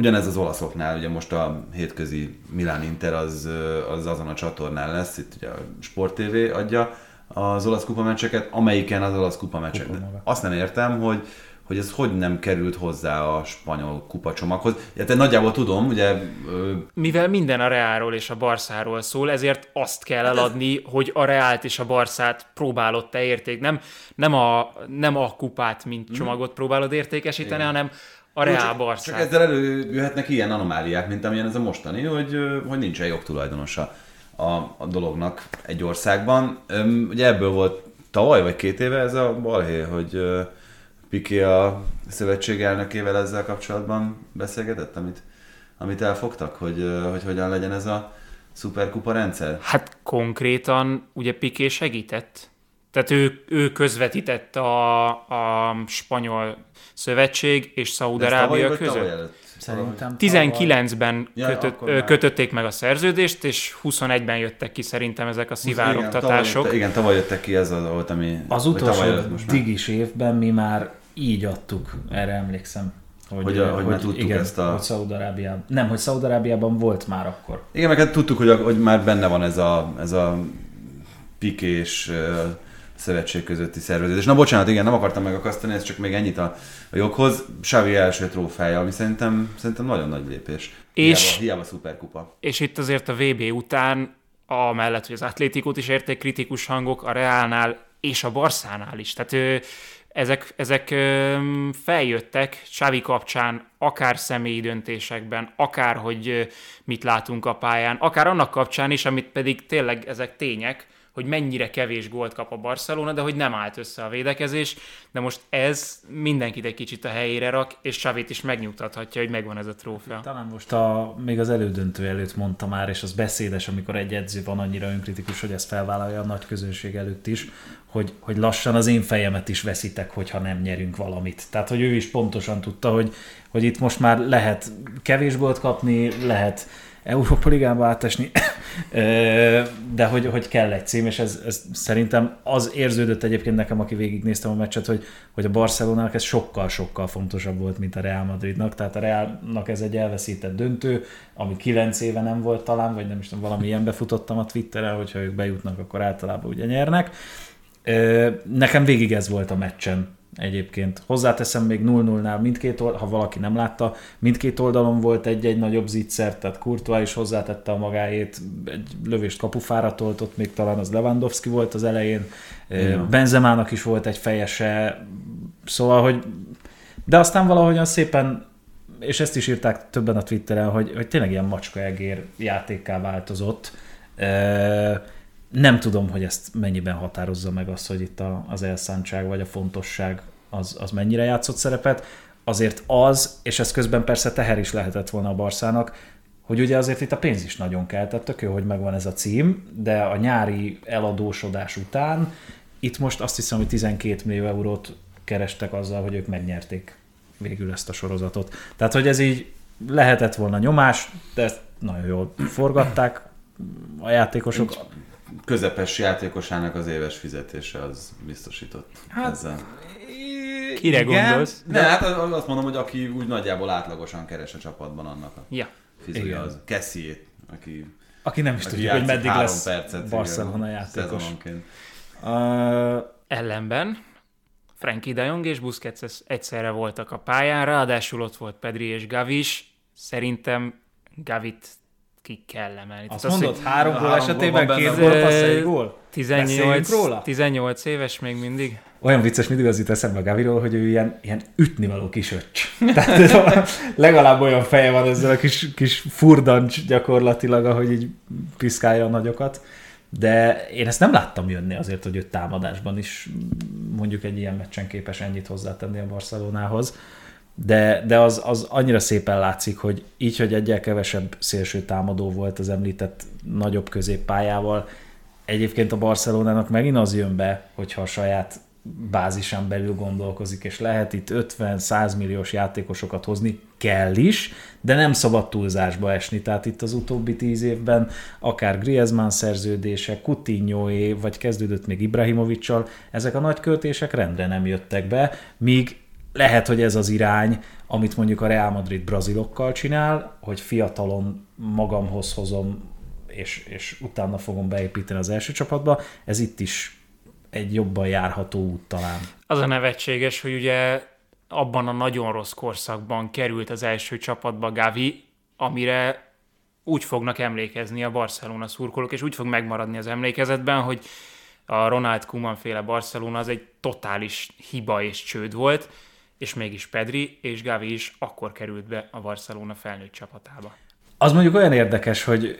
Ugyanez az olaszoknál, ugye most a hétközi Milán Inter az, az azon a csatornán lesz, itt ugye a Sport TV adja az olasz kupa meccseket, amelyiken az olasz kupa meccsek. Kupa De maga. Azt nem értem, hogy hogy ez hogy nem került hozzá a spanyol kupacsomaghoz. Ja, te nagyjából tudom, ugye ö, Mivel minden a Reálról és a Barszáról szól, ezért azt kell eladni, hogy a Reált és a Barszát próbálod te érték. Nem, nem, a, nem a kupát, mint csomagot próbálod értékesíteni, hanem a Reál csak, csak ezzel előjöhetnek ilyen anomáliák, mint amilyen ez a mostani, hogy, hogy nincsen jogtulajdonosa a, a dolognak egy országban. Öm, ugye ebből volt tavaly vagy két éve ez a balhé, hogy ö, Piqué a szövetség elnökével ezzel kapcsolatban beszélgetett, amit, amit elfogtak, hogy, ö, hogy hogyan legyen ez a szuperkupa rendszer. Hát konkrétan ugye Piqué segített. Tehát ő, ő közvetített a, a spanyol szövetség és tavaly között. Szerintem 19-ben Ja, kötött, már. kötötték meg a szerződést, és 21-ben jöttek ki szerintem ezek a szivárogtatások. Igen, igen, tavaly jöttek ki, ez az volt, ami... Az utolsó digis évben mi már így adtuk, erre emlékszem. Hogy a- hogy már tudtuk igen, ezt a- Hogy Szaudarábiában. Nem, hogy Szaudarábiában volt már akkor. Igen, meg hát tudtuk, hogy, a, hogy már benne van ez a, ez a pikés szövetség közötti szerveződés. Na bocsánat, igen, nem akartam megakasztani, ez csak még ennyit a, a joghoz. Xavi első trófeája, ami szerintem, szerintem nagyon nagy lépés. És- Hiába, hiába szuperkupa. És itt azért a VB után, amellett, hogy az atlétikót is érték kritikus hangok, a Reálnál és a Barszánál is. Tehát ő, ezek, ezek feljöttek Xavi kapcsán, akár személyi döntésekben, akár hogy mit látunk a pályán, akár annak kapcsán is, amit pedig tényleg ezek tények, hogy mennyire kevés gólt kap a Barcelona, de hogy nem állt össze a védekezés, de most ez mindenkit egy kicsit a helyére rak, és Xavit is megnyugtathatja, hogy megvan ez a trófea. Talán most a, még az elődöntő előtt mondta már, és az beszédes, amikor egy edző van annyira önkritikus, hogy ezt felvállalja a nagy közönség előtt is, hogy, hogy lassan az én fejemet is veszitek, hogyha nem nyerünk valamit. Tehát, hogy ő is pontosan tudta, hogy, hogy itt most már lehet kevés gólt kapni, lehet Európa Ligába átesni, de hogy, hogy kell egy cím, és ez, ez szerintem az érződött egyébként nekem, aki végignéztem a meccset, hogy, hogy a Barcelonának ez sokkal-sokkal fontosabb volt, mint a Real Madridnak, tehát a Realnak ez egy elveszített döntő, ami kilenc éve nem volt talán, vagy nem is tudom, valami ilyenbe futottam a Twitterrel, hogyha ők bejutnak, akkor általában ugye nyernek. Nekem végig ez volt a meccsen egyébként. Hozzáteszem még 0-0-nál mindkét oldalon, ha valaki nem látta, mindkét oldalon volt egy-egy nagyobb zicser, tehát Courtois is hozzátette a magáét, egy lövést kapufára toltott, még talán az Lewandowski volt az elején, Igen. Benzemának is volt egy fejese, szóval, hogy de aztán valahogyan szépen és ezt is írták többen a Twitteren, hogy, hogy tényleg ilyen macskaegér játékká változott. Nem tudom, hogy ezt mennyiben határozza meg az, hogy itt a, az elszántság vagy a fontosság az, az mennyire játszott szerepet. Azért az, és ez közben persze teher is lehetett volna a Barszának, hogy ugye azért itt a pénz is nagyon kell, tehát tök jó, hogy megvan ez a cím, de a nyári eladósodás után itt most azt hiszem, hogy 12 millió eurót kerestek azzal, hogy ők megnyerték végül ezt a sorozatot. Tehát, hogy ez így lehetett volna nyomás, de ezt nagyon jól forgatták a játékosok. Közepes játékosának az éves fizetése az biztosított hát, ezzel. Kire igen, gondolsz? De hát azt mondom, hogy aki úgy nagyjából átlagosan keres a csapatban annak a ja. fizetője az Cassie, aki aki nem is aki tudja, hogy meddig lesz percet, Barcelona játékos. Uh, Ellenben Frankie de Jong és Busquets egyszerre voltak a pályán, ráadásul ott volt Pedri és Gavi is. Szerintem Gavit ki kell emelni. Azt Tehát mondod, az, három gól esetében két gól, passz egy gól? 18, róla? 18 éves még mindig. Olyan vicces mindig az jut eszembe a Gaviról, hogy ő ilyen, ilyen ütnivaló kis öcs. Tehát legalább olyan feje van ezzel a kis, kis furdancs gyakorlatilag, ahogy így piszkálja a nagyokat. De én ezt nem láttam jönni azért, hogy ő támadásban is mondjuk egy ilyen meccsen képes ennyit hozzátenni a Barcelonához. De, de az, az annyira szépen látszik, hogy így, hogy egyel kevesebb szélső támadó volt az említett nagyobb középpályával, egyébként a Barcelonának megint az jön be, hogyha a saját bázisán belül gondolkozik, és lehet itt 50-100 milliós játékosokat hozni, kell is, de nem szabad túlzásba esni. Tehát itt az utóbbi tíz évben akár Griezmann szerződése, Coutinhoé, vagy kezdődött még Ibrahimovicsal, ezek a nagy költések rendre nem jöttek be, míg lehet, hogy ez az irány, amit mondjuk a Real Madrid brazilokkal csinál, hogy fiatalon magamhoz hozom, és, és utána fogom beépíteni az első csapatba, ez itt is egy jobban járható út talán. Az a nevetséges, hogy ugye abban a nagyon rossz korszakban került az első csapatba Gavi, amire úgy fognak emlékezni a Barcelona szurkolók, és úgy fog megmaradni az emlékezetben, hogy a Ronald Koeman féle Barcelona az egy totális hiba és csőd volt, és mégis Pedri és Gavi is akkor került be a Barcelona felnőtt csapatába. Az mondjuk olyan érdekes, hogy,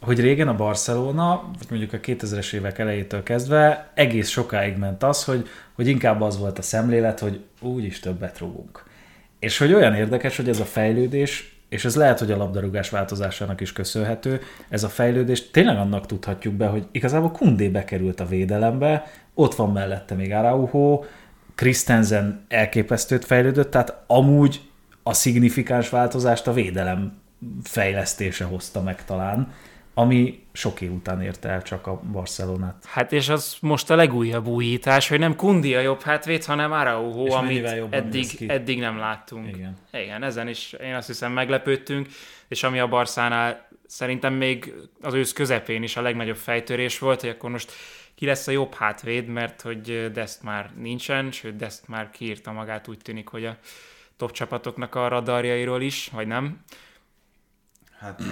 hogy régen a Barcelona, vagy mondjuk a 2000-es évek elejétől kezdve egész sokáig ment az, hogy, hogy inkább az volt a szemlélet, hogy úgyis többet rúgunk. És hogy olyan érdekes, hogy ez a fejlődés, és ez lehet, hogy a labdarúgás változásának is köszönhető, ez a fejlődés tényleg annak tudhatjuk be, hogy igazából Kundé bekerült a védelembe, ott van mellette még Araujo, Christensen elképesztőt fejlődött, tehát amúgy a szignifikáns változást a védelem fejlesztése hozta meg talán, ami sok év után érte el csak a Barcelonát. Hát és az most a legújabb újítás, hogy nem Kundi a jobb hátvéd, hanem Araujo, amit eddig, eddig nem láttunk. Igen. Igen, ezen is én azt hiszem meglepődtünk, és ami a Barszánál szerintem még az ősz közepén is a legnagyobb fejtörés volt, hogy akkor most ki lesz a jobb hátvéd, mert hogy Dest már nincsen, sőt Dest már kiírta magát, úgy tűnik, hogy a top csapatoknak a radarjairól is, vagy nem. Hát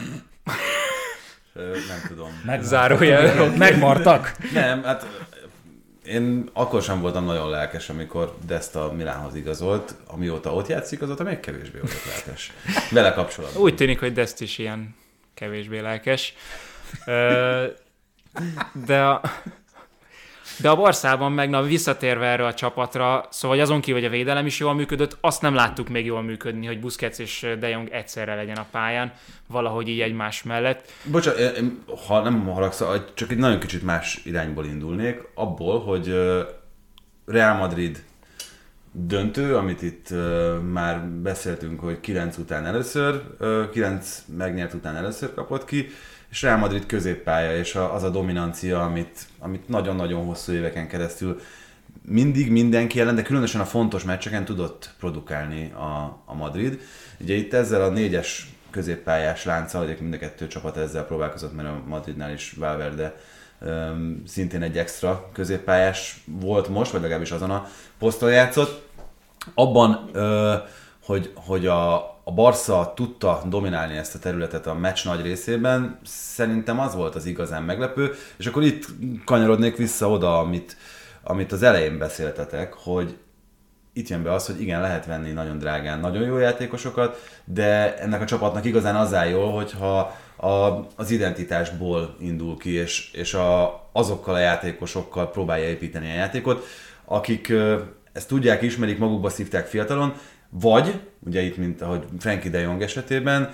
nem tudom. Zárójel. Megmartak? Nem, hát én akkor sem voltam nagyon lelkes, amikor Dest a Milánhoz igazolt, amióta ott játszik, azóta még kevésbé vagyok lelkes. Vele kapcsolatban. Úgy tűnik, hogy Dest is ilyen kevésbé lelkes. De a, de a Barszában meg, na visszatérve erre a csapatra, szóval azon kívül, hogy a védelem is jól működött, azt nem láttuk még jól működni, hogy Busquets és De Jong egyszerre legyen a pályán, valahogy így egymás mellett. Bocsánat, ha nem haragszol, csak egy nagyon kicsit más irányból indulnék, abból, hogy Real Madrid döntő, amit itt már beszéltünk, hogy 9 után először, 9 megnyert után először kapott ki, és Real Madrid középpálya, és az a dominancia, amit, amit nagyon-nagyon hosszú éveken keresztül mindig mindenki ellen, de különösen a fontos meccseken tudott produkálni a, a Madrid. Ugye itt ezzel a négyes középpályás lánccal, hogy mind a kettő csapat ezzel próbálkozott, mert a Madridnál is Valverde um, szintén egy extra középpályás volt most, vagy legalábbis azon a poszton játszott. Abban, uh, hogy, hogy a, a Barca tudta dominálni ezt a területet a meccs nagy részében, szerintem az volt az igazán meglepő, és akkor itt kanyarodnék vissza oda, amit, amit az elején beszéltetek, hogy itt jön be az, hogy igen, lehet venni nagyon drágán nagyon jó játékosokat, de ennek a csapatnak igazán az áll jól, hogyha a, az identitásból indul ki, és, és a, azokkal a játékosokkal próbálja építeni a játékot, akik ezt tudják, ismerik, magukba szívták fiatalon, vagy, ugye itt, mint ahogy Frankie de Jong esetében,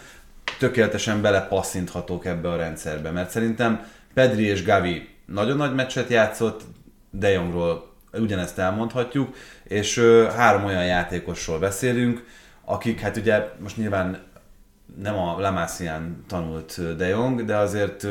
tökéletesen belepasszinthatók ebbe a rendszerbe, mert szerintem Pedri és Gavi nagyon nagy meccset játszott, De Jongról ugyanezt elmondhatjuk, és három olyan játékosról beszélünk, akik hát ugye most nyilván nem a Lamásián tanult De Jong, de azért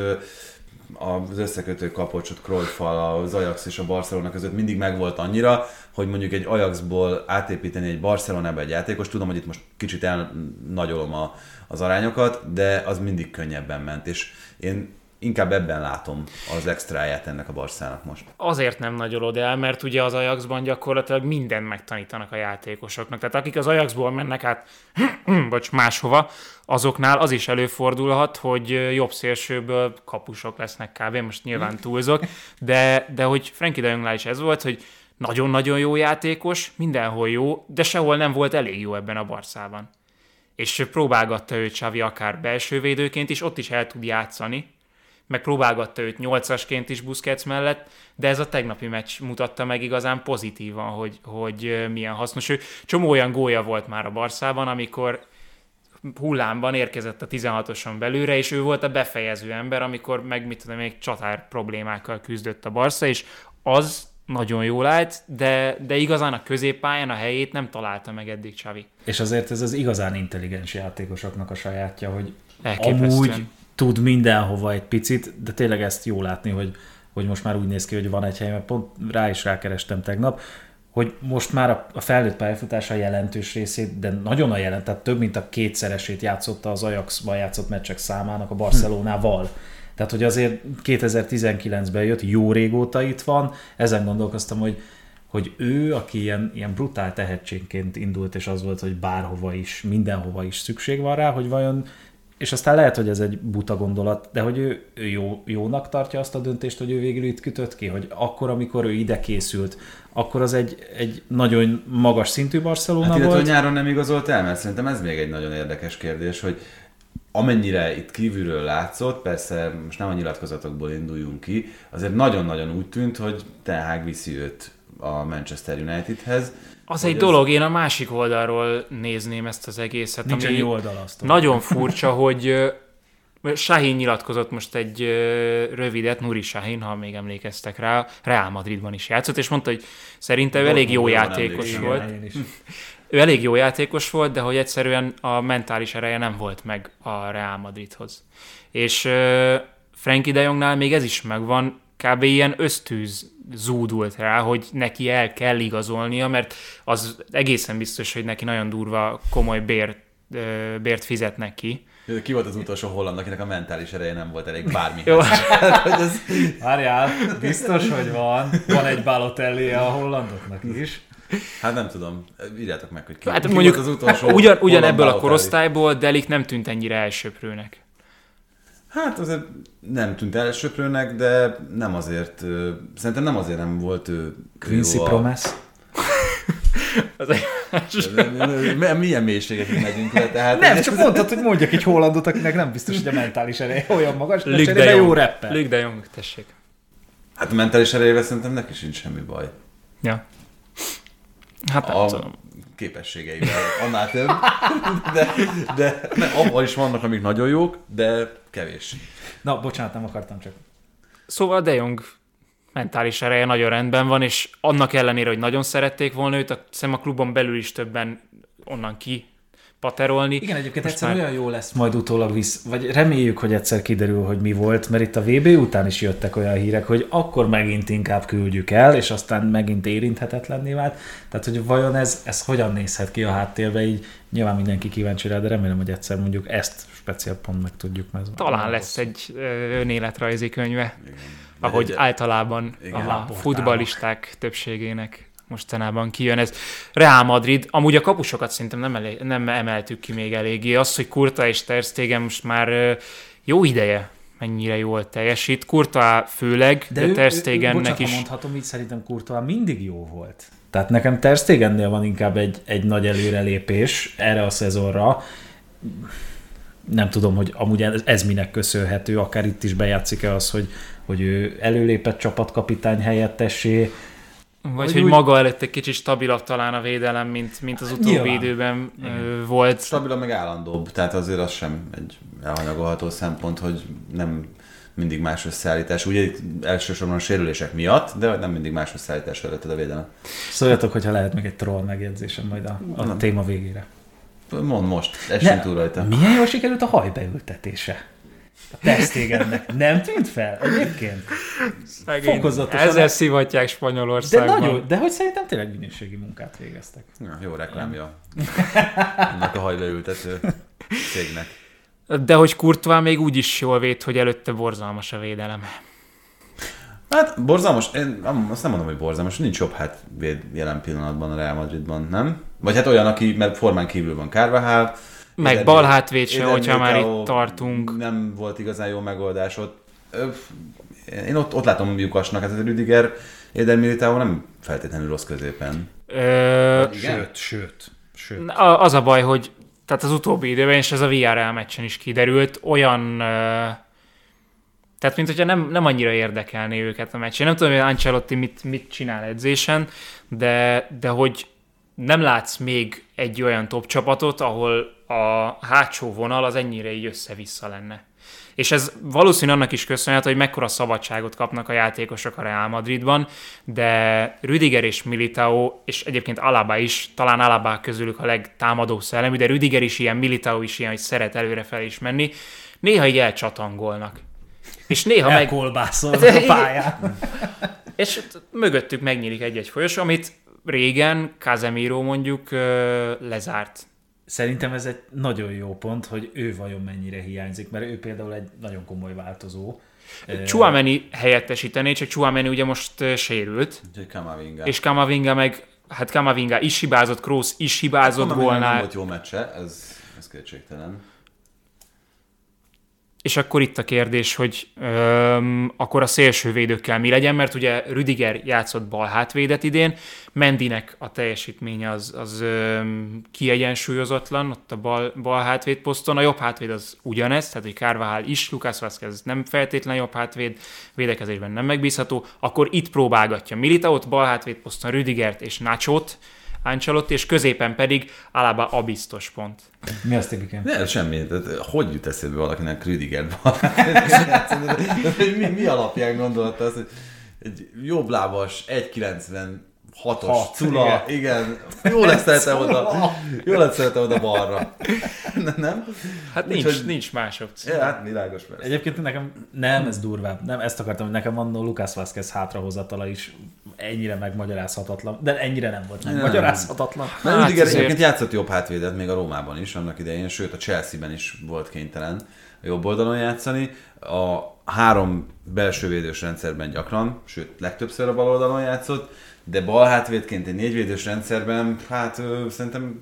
az összekötő kapocsot Cruyffal, az Ajax és a Barcelona között mindig megvolt annyira, hogy mondjuk egy Ajaxból átépíteni egy Barcelonába egy játékos, tudom, hogy itt most kicsit elnagyolom a, az arányokat, de az mindig könnyebben ment, és én inkább ebben látom az extráját ennek a Barszának most. Azért nem nagyolod el, mert ugye az Ajaxban gyakorlatilag mindent megtanítanak a játékosoknak. Tehát akik az Ajaxból mennek át, vagy máshova, azoknál az is előfordulhat, hogy jobb szélsőből kapusok lesznek kb. Most nyilván túlzok, de, de hogy Frankie de Jongnál is ez volt, hogy nagyon-nagyon jó játékos, mindenhol jó, de sehol nem volt elég jó ebben a Barszában. És próbálgatta őt Xavi akár belső védőként is, ott is el tud játszani, meg próbálgatta őt nyolcasként is Busquets mellett, de ez a tegnapi meccs mutatta meg igazán pozitívan, hogy, hogy milyen hasznos. Ő csomó olyan gólya volt már a Barszában, amikor hullámban érkezett a 16-oson belőle, és ő volt a befejező ember, amikor meg mit tudom, még csatár problémákkal küzdött a Barca, és az nagyon jól állt, de, de igazán a középpályán a helyét nem találta meg eddig Xavi. És azért ez az igazán intelligens játékosoknak a sajátja, hogy amúgy tud mindenhova egy picit, de tényleg ezt jó látni, hogy, hogy most már úgy néz ki, hogy van egy hely, mert pont rá is rákerestem tegnap, hogy most már a felnőtt pályafutása jelentős részét, de nagyon a jelent, tehát több mint a kétszeresét játszotta az Ajaxban játszott meccsek számának a Barcelonával. Tehát, hogy azért 2019-ben jött, jó régóta itt van, ezen gondolkoztam, hogy, hogy ő, aki ilyen, ilyen brutál tehetségként indult, és az volt, hogy bárhova is, mindenhova is szükség van rá, hogy vajon és aztán lehet, hogy ez egy buta gondolat, de hogy ő, ő jó, jónak tartja azt a döntést, hogy ő végül itt kütött ki, hogy akkor, amikor ő ide készült, akkor az egy, egy nagyon magas szintű Barcelona hát, volt. hogy nyáron nem igazolt el, mert szerintem ez még egy nagyon érdekes kérdés, hogy amennyire itt kívülről látszott, persze most nem a nyilatkozatokból induljunk ki, azért nagyon-nagyon úgy tűnt, hogy Ten Hag viszi őt a Manchester Unitedhez. Az egy dolog, én a másik oldalról nézném ezt az egészet. Nincs ami egy oldal azt Nagyon furcsa, hogy Sahin nyilatkozott most egy rövidet, Nuri Sahin, ha még emlékeztek rá, Real Madridban is játszott, és mondta, hogy szerintem elég jó játékos volt. ő elég jó játékos volt, de hogy egyszerűen a mentális ereje nem volt meg a Real Madridhoz. És Frankie de Jongnál még ez is megvan, kb. ilyen ösztűz zúdult rá, hogy neki el kell igazolnia, mert az egészen biztos, hogy neki nagyon durva, komoly bért, bért fizetnek ki. Ki volt az utolsó holland, akinek a mentális ereje nem volt elég bármi. Jó. Várjál, biztos, hogy van. Van egy Balotelli a hollandoknak is. Hát nem tudom, írjátok meg, hogy ki, hát ki mondjuk, volt az utolsó ugyan, ugyan ebből a korosztályból Delik nem tűnt ennyire elsőprőnek. Hát azért nem tűnt elsőprőnek, de nem azért, szerintem nem azért nem volt ő Quincy a... Promise. az egy Milyen mélységekig megyünk le? Tehát nem, csak mondtad, hogy mondjak egy hollandot, akinek nem biztos, hogy a mentális ereje olyan magas, de de jó rapper. Luke de Jong, tessék. Hát a mentális erejével szerintem neki sincs semmi baj. Ja. Hát nem a tudom. képességeivel annál több, de, de nem, abban is vannak, amik nagyon jók, de kevés. Na, bocsánat, nem akartam csak. Szóval De Jong mentális ereje nagyon rendben van, és annak ellenére, hogy nagyon szerették volna őt, a, a klubon belül is többen onnan ki paterolni. Igen, egyébként Most egyszer már... olyan jó lesz majd utólag visz, vagy reméljük, hogy egyszer kiderül, hogy mi volt, mert itt a VB után is jöttek olyan hírek, hogy akkor megint inkább küldjük el, és aztán megint érinthetetlenné vált. Tehát, hogy vajon ez, ez hogyan nézhet ki a háttérbe, így nyilván mindenki kíváncsi rá, de remélem, hogy egyszer mondjuk ezt speciál pont meg tudjuk. Mert Talán lesz egy önéletrajzi könyve, Igen. ahogy egy, általában Igen. a futballisták többségének mostanában kijön. Ez Real Madrid, amúgy a kapusokat szerintem nem, elég, nem emeltük ki még eléggé. Az, hogy Kurta és Ter Stegen most már jó ideje mennyire jól teljesít. Kurta főleg, de, de Ter Stegennek is. mondhatom, így szerintem Kurta mindig jó volt. Tehát nekem Ter Stegennél van inkább egy, egy nagy előrelépés erre a szezonra. Nem tudom, hogy amúgy ez, ez minek köszönhető, akár itt is bejátszik-e az, hogy, hogy ő előlépett csapatkapitány helyettesé, Vagy Hogy hogy úgy- maga előtt egy kicsit stabilabb talán a védelem, mint, mint az utóbbi Nyilván. időben ö, volt. Stabilan meg állandóbb, tehát azért az sem egy elhanyagolható szempont, hogy nem mindig más összeállítás. Ugye itt elsősorban a sérülések miatt, de nem mindig más összeállítás előtted a védelem. Szóljatok, hogyha lehet még egy troll megjegyzésem majd a, a Nem. téma végére. Mond most, essünk túl rajta. Milyen jól sikerült a hajbeültetése? Tesztégennek. Nem tűnt fel egyébként? Szegény. Fokozatosan. Ezzel szivatják De, Spanyolországban. nagyon, de hogy szerintem tényleg minőségi munkát végeztek. Ja, jó reklámja. Ennek a hajbeültető cégnek. De hogy Courtois még úgy is jól véd, hogy előtte borzalmas a védelem. Hát borzalmas, én nem- azt nem mondom, hogy borzalmas, nincs jobb hát véd jelen pillanatban a Real Madridban, nem? Vagy hát olyan, aki, mert formán kívül van Carvajal. Meg bal hátvéd se, hogyha már itt tartunk. Nem volt igazán jó megoldás ott. Én ott, ott látom lyukasnak, hát ez a Rüdiger, Eden Militao nem feltétlenül rossz középen. Ö, Igen? Sőt, sőt, sőt. a- az a baj, hogy tehát az utóbbi időben, és ez a VRL meccsen is kiderült, olyan ö, tehát, mint hogyha nem, nem annyira érdekelné őket a meccs. Én nem tudom, hogy Ancelotti mit, mit csinál edzésen, de, de hogy nem látsz még egy olyan top csapatot, ahol a hátsó vonal az ennyire így össze-vissza lenne. És ez valószínű annak is köszönhető, hogy mekkora szabadságot kapnak a játékosok a Real Madridban, de Rüdiger és Militao, és egyébként Alaba is, talán Alaba közülük a legtámadó szellemű, de Rüdiger is ilyen, Militao is ilyen, hogy szeret előrefelé is menni, néha így elcsatangolnak. És néha meg... A pályán. És mögöttük megnyílik egy-egy folyosó, amit régen Casemiro mondjuk lezárt. Szerintem ez egy nagyon jó pont, hogy ő vajon mennyire hiányzik, mert ő például egy nagyon komoly változó. Chouameni helyettesítené, csak Chouameni ugye most sérült, Kamavinga. és Kamavinga meg, hát Kamavinga is hibázott, Kroos is hibázott Kamavinga Nem gólnál, volt jó meccse, ez, ez kétségtelen. És akkor itt a kérdés, hogy öm, akkor a szélsővédőkkel mi legyen, mert ugye Rüdiger játszott bal hátvédet idén, Mendinek a teljesítménye az, az öm, kiegyensúlyozatlan, ott a bal, bal hátvéd poszton, a jobb hátvéd az ugyanez, tehát hogy Carvajal is, Lucas Vázquez nem feltétlen jobb hátvéd, védekezésben nem megbízható, akkor itt próbálgatja Militaot, bal hátvéd poszton Rüdigert és Nachot, Ancelotti, és középen pedig Alaba a biztos pont. Mi az, Tibikém? Ne, semmi. Tehát, hogy jut eszébe valakinek Rüdiger mi, mi alapján gondolta azt, hogy egy jobblábas, 1,96-os Hat, cula, igen. Jó lesz szeretem oda, jó lesz szeretem oda balra. nem? Hát nincs, Úgyhogy- nincs más opció. Ja, hát világos persze. Egyébként nekem nem, ez durvább. Nem, ezt akartam, hogy nekem annó Lucas Vázquez hátrahozatala is ennyire megmagyarázhatatlan. De ennyire nem volt megmagyarázhatatlan. Mert Hát Rüdiger azért- egyébként játszott jobb hátvédet még a Rómában is annak idején, sőt a Chelsea-ben is volt kénytelen a jobb oldalon játszani. A három belső védős rendszerben gyakran, sőt legtöbbször a bal oldalon játszott, de bal hátvédként egy négyvédős rendszerben, hát ö, szerintem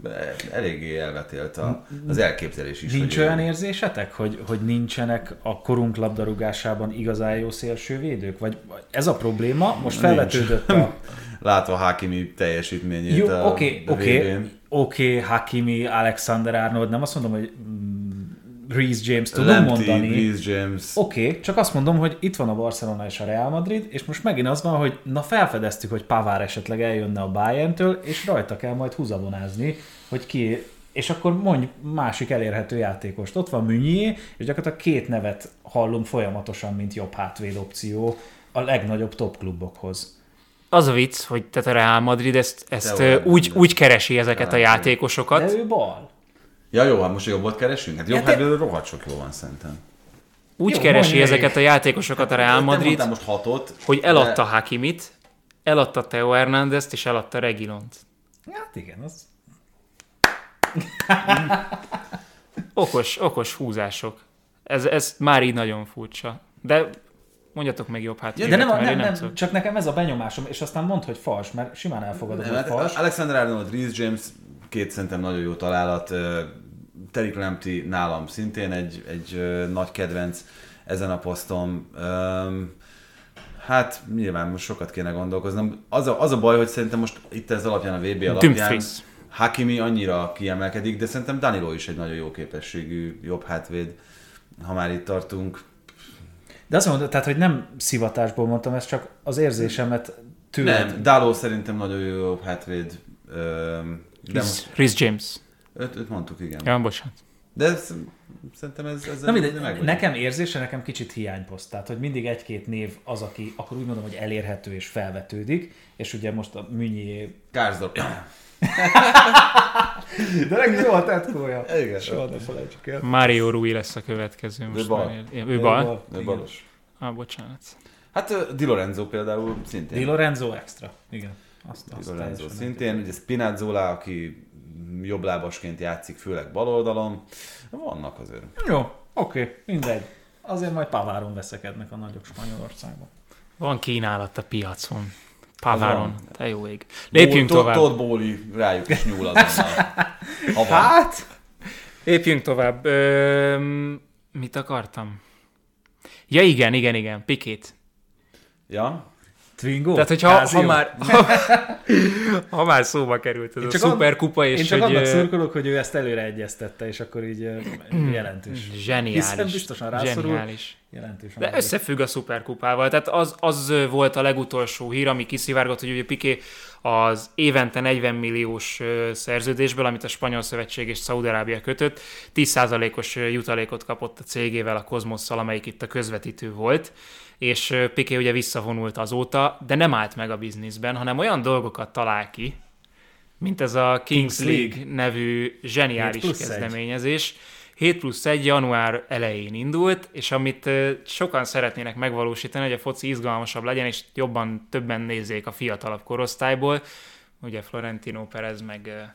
eléggé elvetélt a, az elképzelés is. Nincs olyan érzésetek, hogy, hogy nincsenek a korunk labdarúgásában igazán jó szélsővédők? Vagy ez a probléma? Most Nincs. felvetődött a... Látva Hakimi teljesítményét Jó, a, oké, a oké, VB-n. oké, Hakimi, Alexander Arnold, nem azt mondom, hogy Reece James tudom Lamptey, mondani. Reece James. Oké, okay, csak azt mondom, hogy itt van a Barcelona és a Real Madrid, és most megint az van, hogy na felfedeztük, hogy Pavár esetleg eljönne a Bayerntől, és rajta kell majd húzabonázni, hogy ki, és akkor mondj másik elérhető játékost. Ott van Münyi, és gyakorlatilag két nevet hallunk folyamatosan, mint jobb hátvéd opció a legnagyobb top klubokhoz. Az a vicc, hogy tehát a Real Madrid ezt, ezt úgy, úgy keresi ezeket a játékosokat, De ő bal. Ja jó, hát most jobbot keresünk? Hát jobb Ja, te- rohadt sok jó van szerintem. úgy Jó, keresi ezeket a játékosokat a Real Te Madrid, mondtál most hatot. hogy eladta de- Hakimit, eladta Teo Hernándezt és eladta Regilont. Hát igen, az... Okos, okos húzások. Ez, ez már így nagyon furcsa. De mondjatok meg jobb hát. De nem, mert nem, nem, tudok. csak nekem ez a benyomásom, és aztán mondd, hogy fals, mert simán elfogadom, Nem, hogy hát fals. Alexander Arnold, Reece James, két szerintem nagyon jó találat. Terry Lamptey nálam szintén egy, egy nagy kedvenc ezen a poszton. Öm, Hát nyilván most sokat kéne gondolkoznom. Az a, az a baj, hogy szerintem most itt ez alapján a VB alapján Dumfries. Hakimi annyira kiemelkedik, de szerintem Danilo is egy nagyon jó képességű jobb hátvéd, ha már itt tartunk. De azt mondod, tehát, hogy nem szivatásból mondtam, ez csak az érzésemet tőled. Nem, Daló szerintem nagyon jó jobb hátvéd. De most, Rhys James. Öt, öt mondtuk, igen. Ja, bocsánat. De ez, szerintem ez, ez Na mindegy, nekem érzése, nekem kicsit hiányposzt. Tehát, hogy mindig egy-két név az, aki akkor úgy mondom, hogy elérhető és felvetődik, és ugye most a Műnyi... Kársdorp. De meg jó a tetkója. Igen. Soha ne felejtsük el. Mario Rui lesz a következő. Most bal. már ér- Ő bal? Ő balos. Ah, bocsánat. Hát Di Lorenzo például szintén. Di Lorenzo extra. Igen. Azt, Di Lorenzo szintén, ugye Spinazzola, aki jobblábasként játszik, főleg bal oldalon. Vannak azért. Jó, oké, mindegy. Azért majd Paváron veszekednek a nagyok Spanyolországban. Van kínálat a piacon. Paváron. Te jó ég. Lépjünk Todd- tovább. Todd Bowley rájuk is nyúl azonnal. Hát? Lépjünk tovább. Ö, mit akartam? Ja igen, igen, igen. Pikét. Ja? Twingo? Tehát, hogyha ha már, ha, ha már szóba került ez Én a szuperkupa, és Én csak hogy annak szurkolok, hogy ő ezt előre egyeztette, és akkor így jelentős. zseniális. Hiszen biztosan rászorul. Zseniális. Jelentős. De összefügg a szuperkupával. Tehát az, az volt a legutolsó hír, ami kiszivárgott, hogy ugye Piqué az évente 40 milliós szerződésből, amit a Spanyol Szövetség és Szaudarábia kötött, 10%-os ö, jutalékot kapott a cégével, a Kozmosszal, amelyik itt a közvetítő volt, és Piqué ugye visszavonult azóta, de nem állt meg a bizniszben, hanem olyan dolgokat talál ki, mint ez a Kings, Kings League, League. nevű zseniális 7 plusz egy. kezdeményezés. 7 plusz 1 január elején indult, és amit sokan szeretnének megvalósítani, hogy a foci izgalmasabb legyen, és jobban többen nézzék a fiatalabb korosztályból. Ugye Florentino Perez meg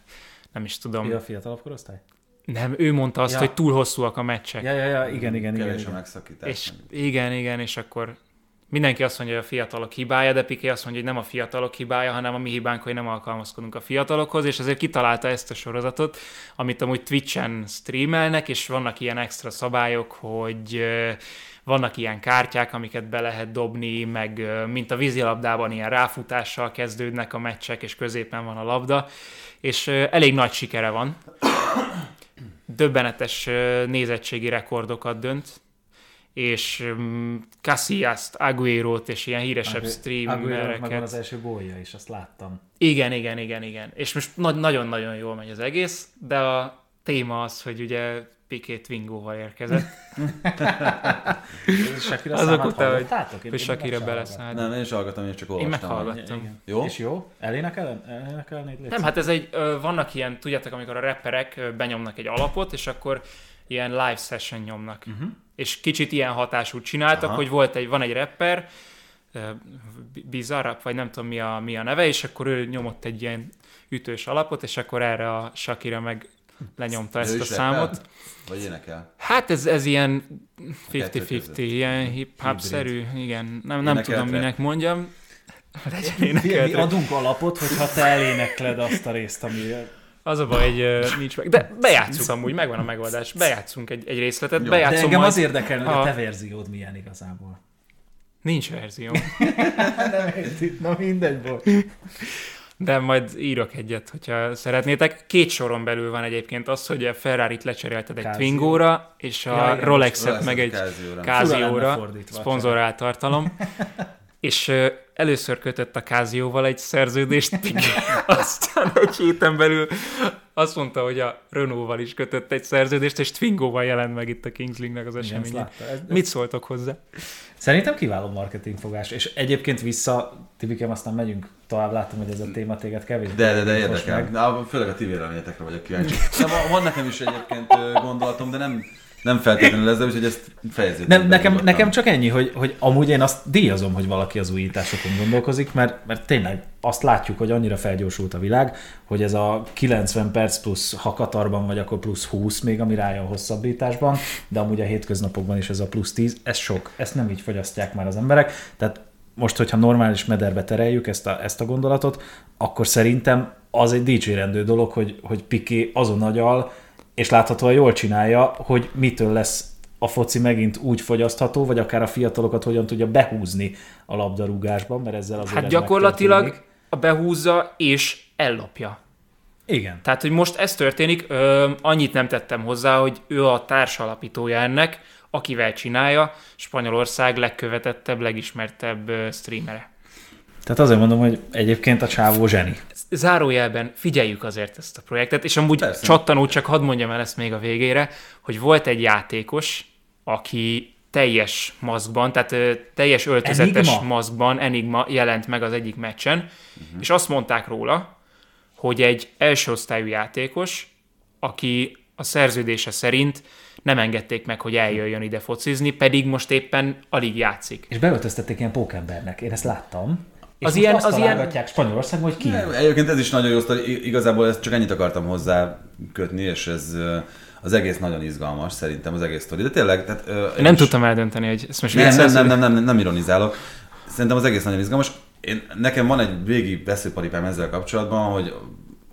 nem is tudom, Mi a fiatalabb korosztály? Nem, ő mondta azt, Ja. hogy túl hosszúak a meccsek. Ja, ja, ja, igen, igen, igen. Kevés a igen. megszakítás. És igen, igen, és akkor mindenki azt mondja, hogy a fiatalok hibája, de Piqué azt mondja, hogy nem a fiatalok hibája, hanem a mi hibánk, hogy nem alkalmazkodunk a fiatalokhoz, és ezért kitalálta ezt a sorozatot, amit amúgy Twitch-en streamelnek, és vannak ilyen extra szabályok, hogy vannak ilyen kártyák, amiket be lehet dobni, meg mint a vízilabdában ilyen ráfutással kezdődnek a meccsek, és középen van a labda, és elég nagy sikere van. Döbbenetes nézettségi rekordokat dönt, és um, Casillas-t, Aguero-t és ilyen híresebb Aguero-nak megvan az streamereket. első gólja is, azt láttam. Igen, igen, igen, igen. És most na- nagyon-nagyon jól megy az egész, de a téma az, hogy ugye Piqué Twingóval érkezett. Azok után, hogy-? Én- hogy én Shakira beleszállt. Nem, én is hallgattam, én csak Én olvastam. meghallgattam. Igen. Jó? És jó? Elénekel, elénekelnéd? Légy Nem, hát ez egy, vannak ilyen, tudjátok, amikor a rapperek benyomnak egy alapot, és akkor ilyen live session nyomnak. Uh-huh. És kicsit ilyen hatásút csináltak, Aha. Hogy volt egy, van egy rapper, Bizarrap, vagy nem tudom mi a, mi a neve, és akkor ő nyomott egy ilyen ütős alapot, és akkor erre a Shakira meg lenyomta ezt a számot. Vagy énekel? Hát ez, ez ilyen kettő 50-50, között. ilyen hip-hop-szerű, igen, nem, nem tudom, minek mondjam. Legyen Mi, mi adunk alapot, hogyha te elénekled azt a részt, ami... Az a baj, hogy ö, nincs meg. De bejátszunk amúgy, megvan a megoldás. Bejátszunk egy, egy részletet, Jó. De bejátszom engem majd... az érdekel, hogy a a- te verziód milyen igazából. Nincs verzió. Nem érti, na mindegy volt. De majd írok egyet, hogyha szeretnétek. Két soron belül van egyébként az, hogy a Ferrari-t lecserélted egy Casio. Twingóra, és a Ja. Rolexet meg egy Casio-ra. Casio-ra, szponzorált tartalom. És először kötött a Casio-val egy szerződést, aztán egy héten belül azt mondta, hogy a Renault-val is kötött egy szerződést, és Twingo-val jelent meg itt a Kings League-nek az eseményen. Mit szóltok hozzá? Szerintem kiváló marketingfogás. És egyébként vissza, Tibikem, aztán megyünk tovább, látom, hogy ez a téma téged kevés. De, de, de érdekel. meg. Na, főleg a ti véleményetekre vagyok kíváncsi. De van, van nekem is egyébként gondolatom, de nem, nem feltétlenül ezzel, úgyhogy ezt fejezzük. Nem, nekem, nekem csak ennyi, hogy, hogy amúgy én azt díjazom, hogy valaki az újításokon gondolkozik, mert, mert tényleg azt látjuk, hogy annyira felgyorsult a világ, hogy ez a 90 perc plusz, ha Katarban vagy, akkor plusz 20 még, ami rájön hosszabbításban, de amúgy a hétköznapokban is ez a plusz 10, ez sok, ezt nem így fogyasztják már az emberek, tehát most, hogyha normális mederbe tereljük ezt a, ezt a gondolatot, akkor szerintem az egy dicsérendő dolog, hogy, hogy Piqué azon agyal, és láthatóan jól csinálja, hogy mitől lesz a foci megint úgy fogyasztható, vagy akár a fiatalokat hogyan tudja behúzni a labdarúgásban, mert ezzel azért Hát gyakorlatilag a behúzza és ellopja. Igen. Tehát, hogy most ez történik, ö, annyit nem tettem hozzá, hogy ő a társalapítója ennek, akivel csinálja, Spanyolország legkövetettebb, legismertebb streamere. Tehát azért mondom, hogy egyébként a csávó zseni. Zárójelben figyeljük azért ezt a projektet, és amúgy Persze. csattanul csak hadd mondjam el ezt még a végére, hogy volt egy játékos, aki teljes maszkban, tehát ö, teljes öltözetes Enigma? maszkban, Enigma jelent meg az egyik meccsen, uh-huh. és azt mondták róla, hogy egy első osztályú játékos, aki a szerződése szerint nem engedték meg, hogy eljöjjön ide focizni, pedig most éppen alig játszik. És beöltöztették ilyen pókembernek, én ezt láttam. És Az ilyen- azt az ilyen- találgatják Spanyolországban, hogy ki. Egyébként ez is nagyon jó sztori, igazából ezt csak ennyit akartam hozzá kötni, és ez az egész nagyon izgalmas, szerintem az egész sztori. De tényleg, tehát, ö, Nem is- tudtam eldönteni, hogy ezt most nem, nem, nem, vagy- nem, nem, nem ironizálok. Szerintem az egész nagyon izgalmas. Én, nekem van egy végi beszélparipám ezzel kapcsolatban, hogy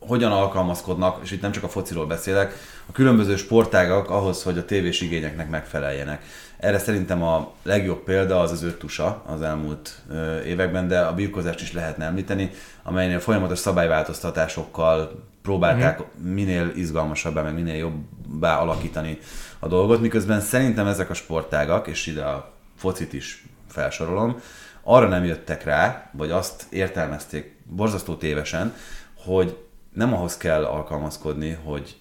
hogyan alkalmazkodnak, és itt nem csak a fociról beszélek, a különböző sportágak ahhoz, hogy a tévés igényeknek megfeleljenek. Erre szerintem a legjobb példa az az öttusa az elmúlt években, de a birkozást is lehetne említeni, amelynél folyamatos szabályváltoztatásokkal próbálták minél izgalmasabbá, meg minél jobbá alakítani a dolgot, miközben szerintem ezek a sportágak, és ide a focit is felsorolom, arra nem jöttek rá, vagy azt értelmezték borzasztó tévesen, hogy nem ahhoz kell alkalmazkodni, hogy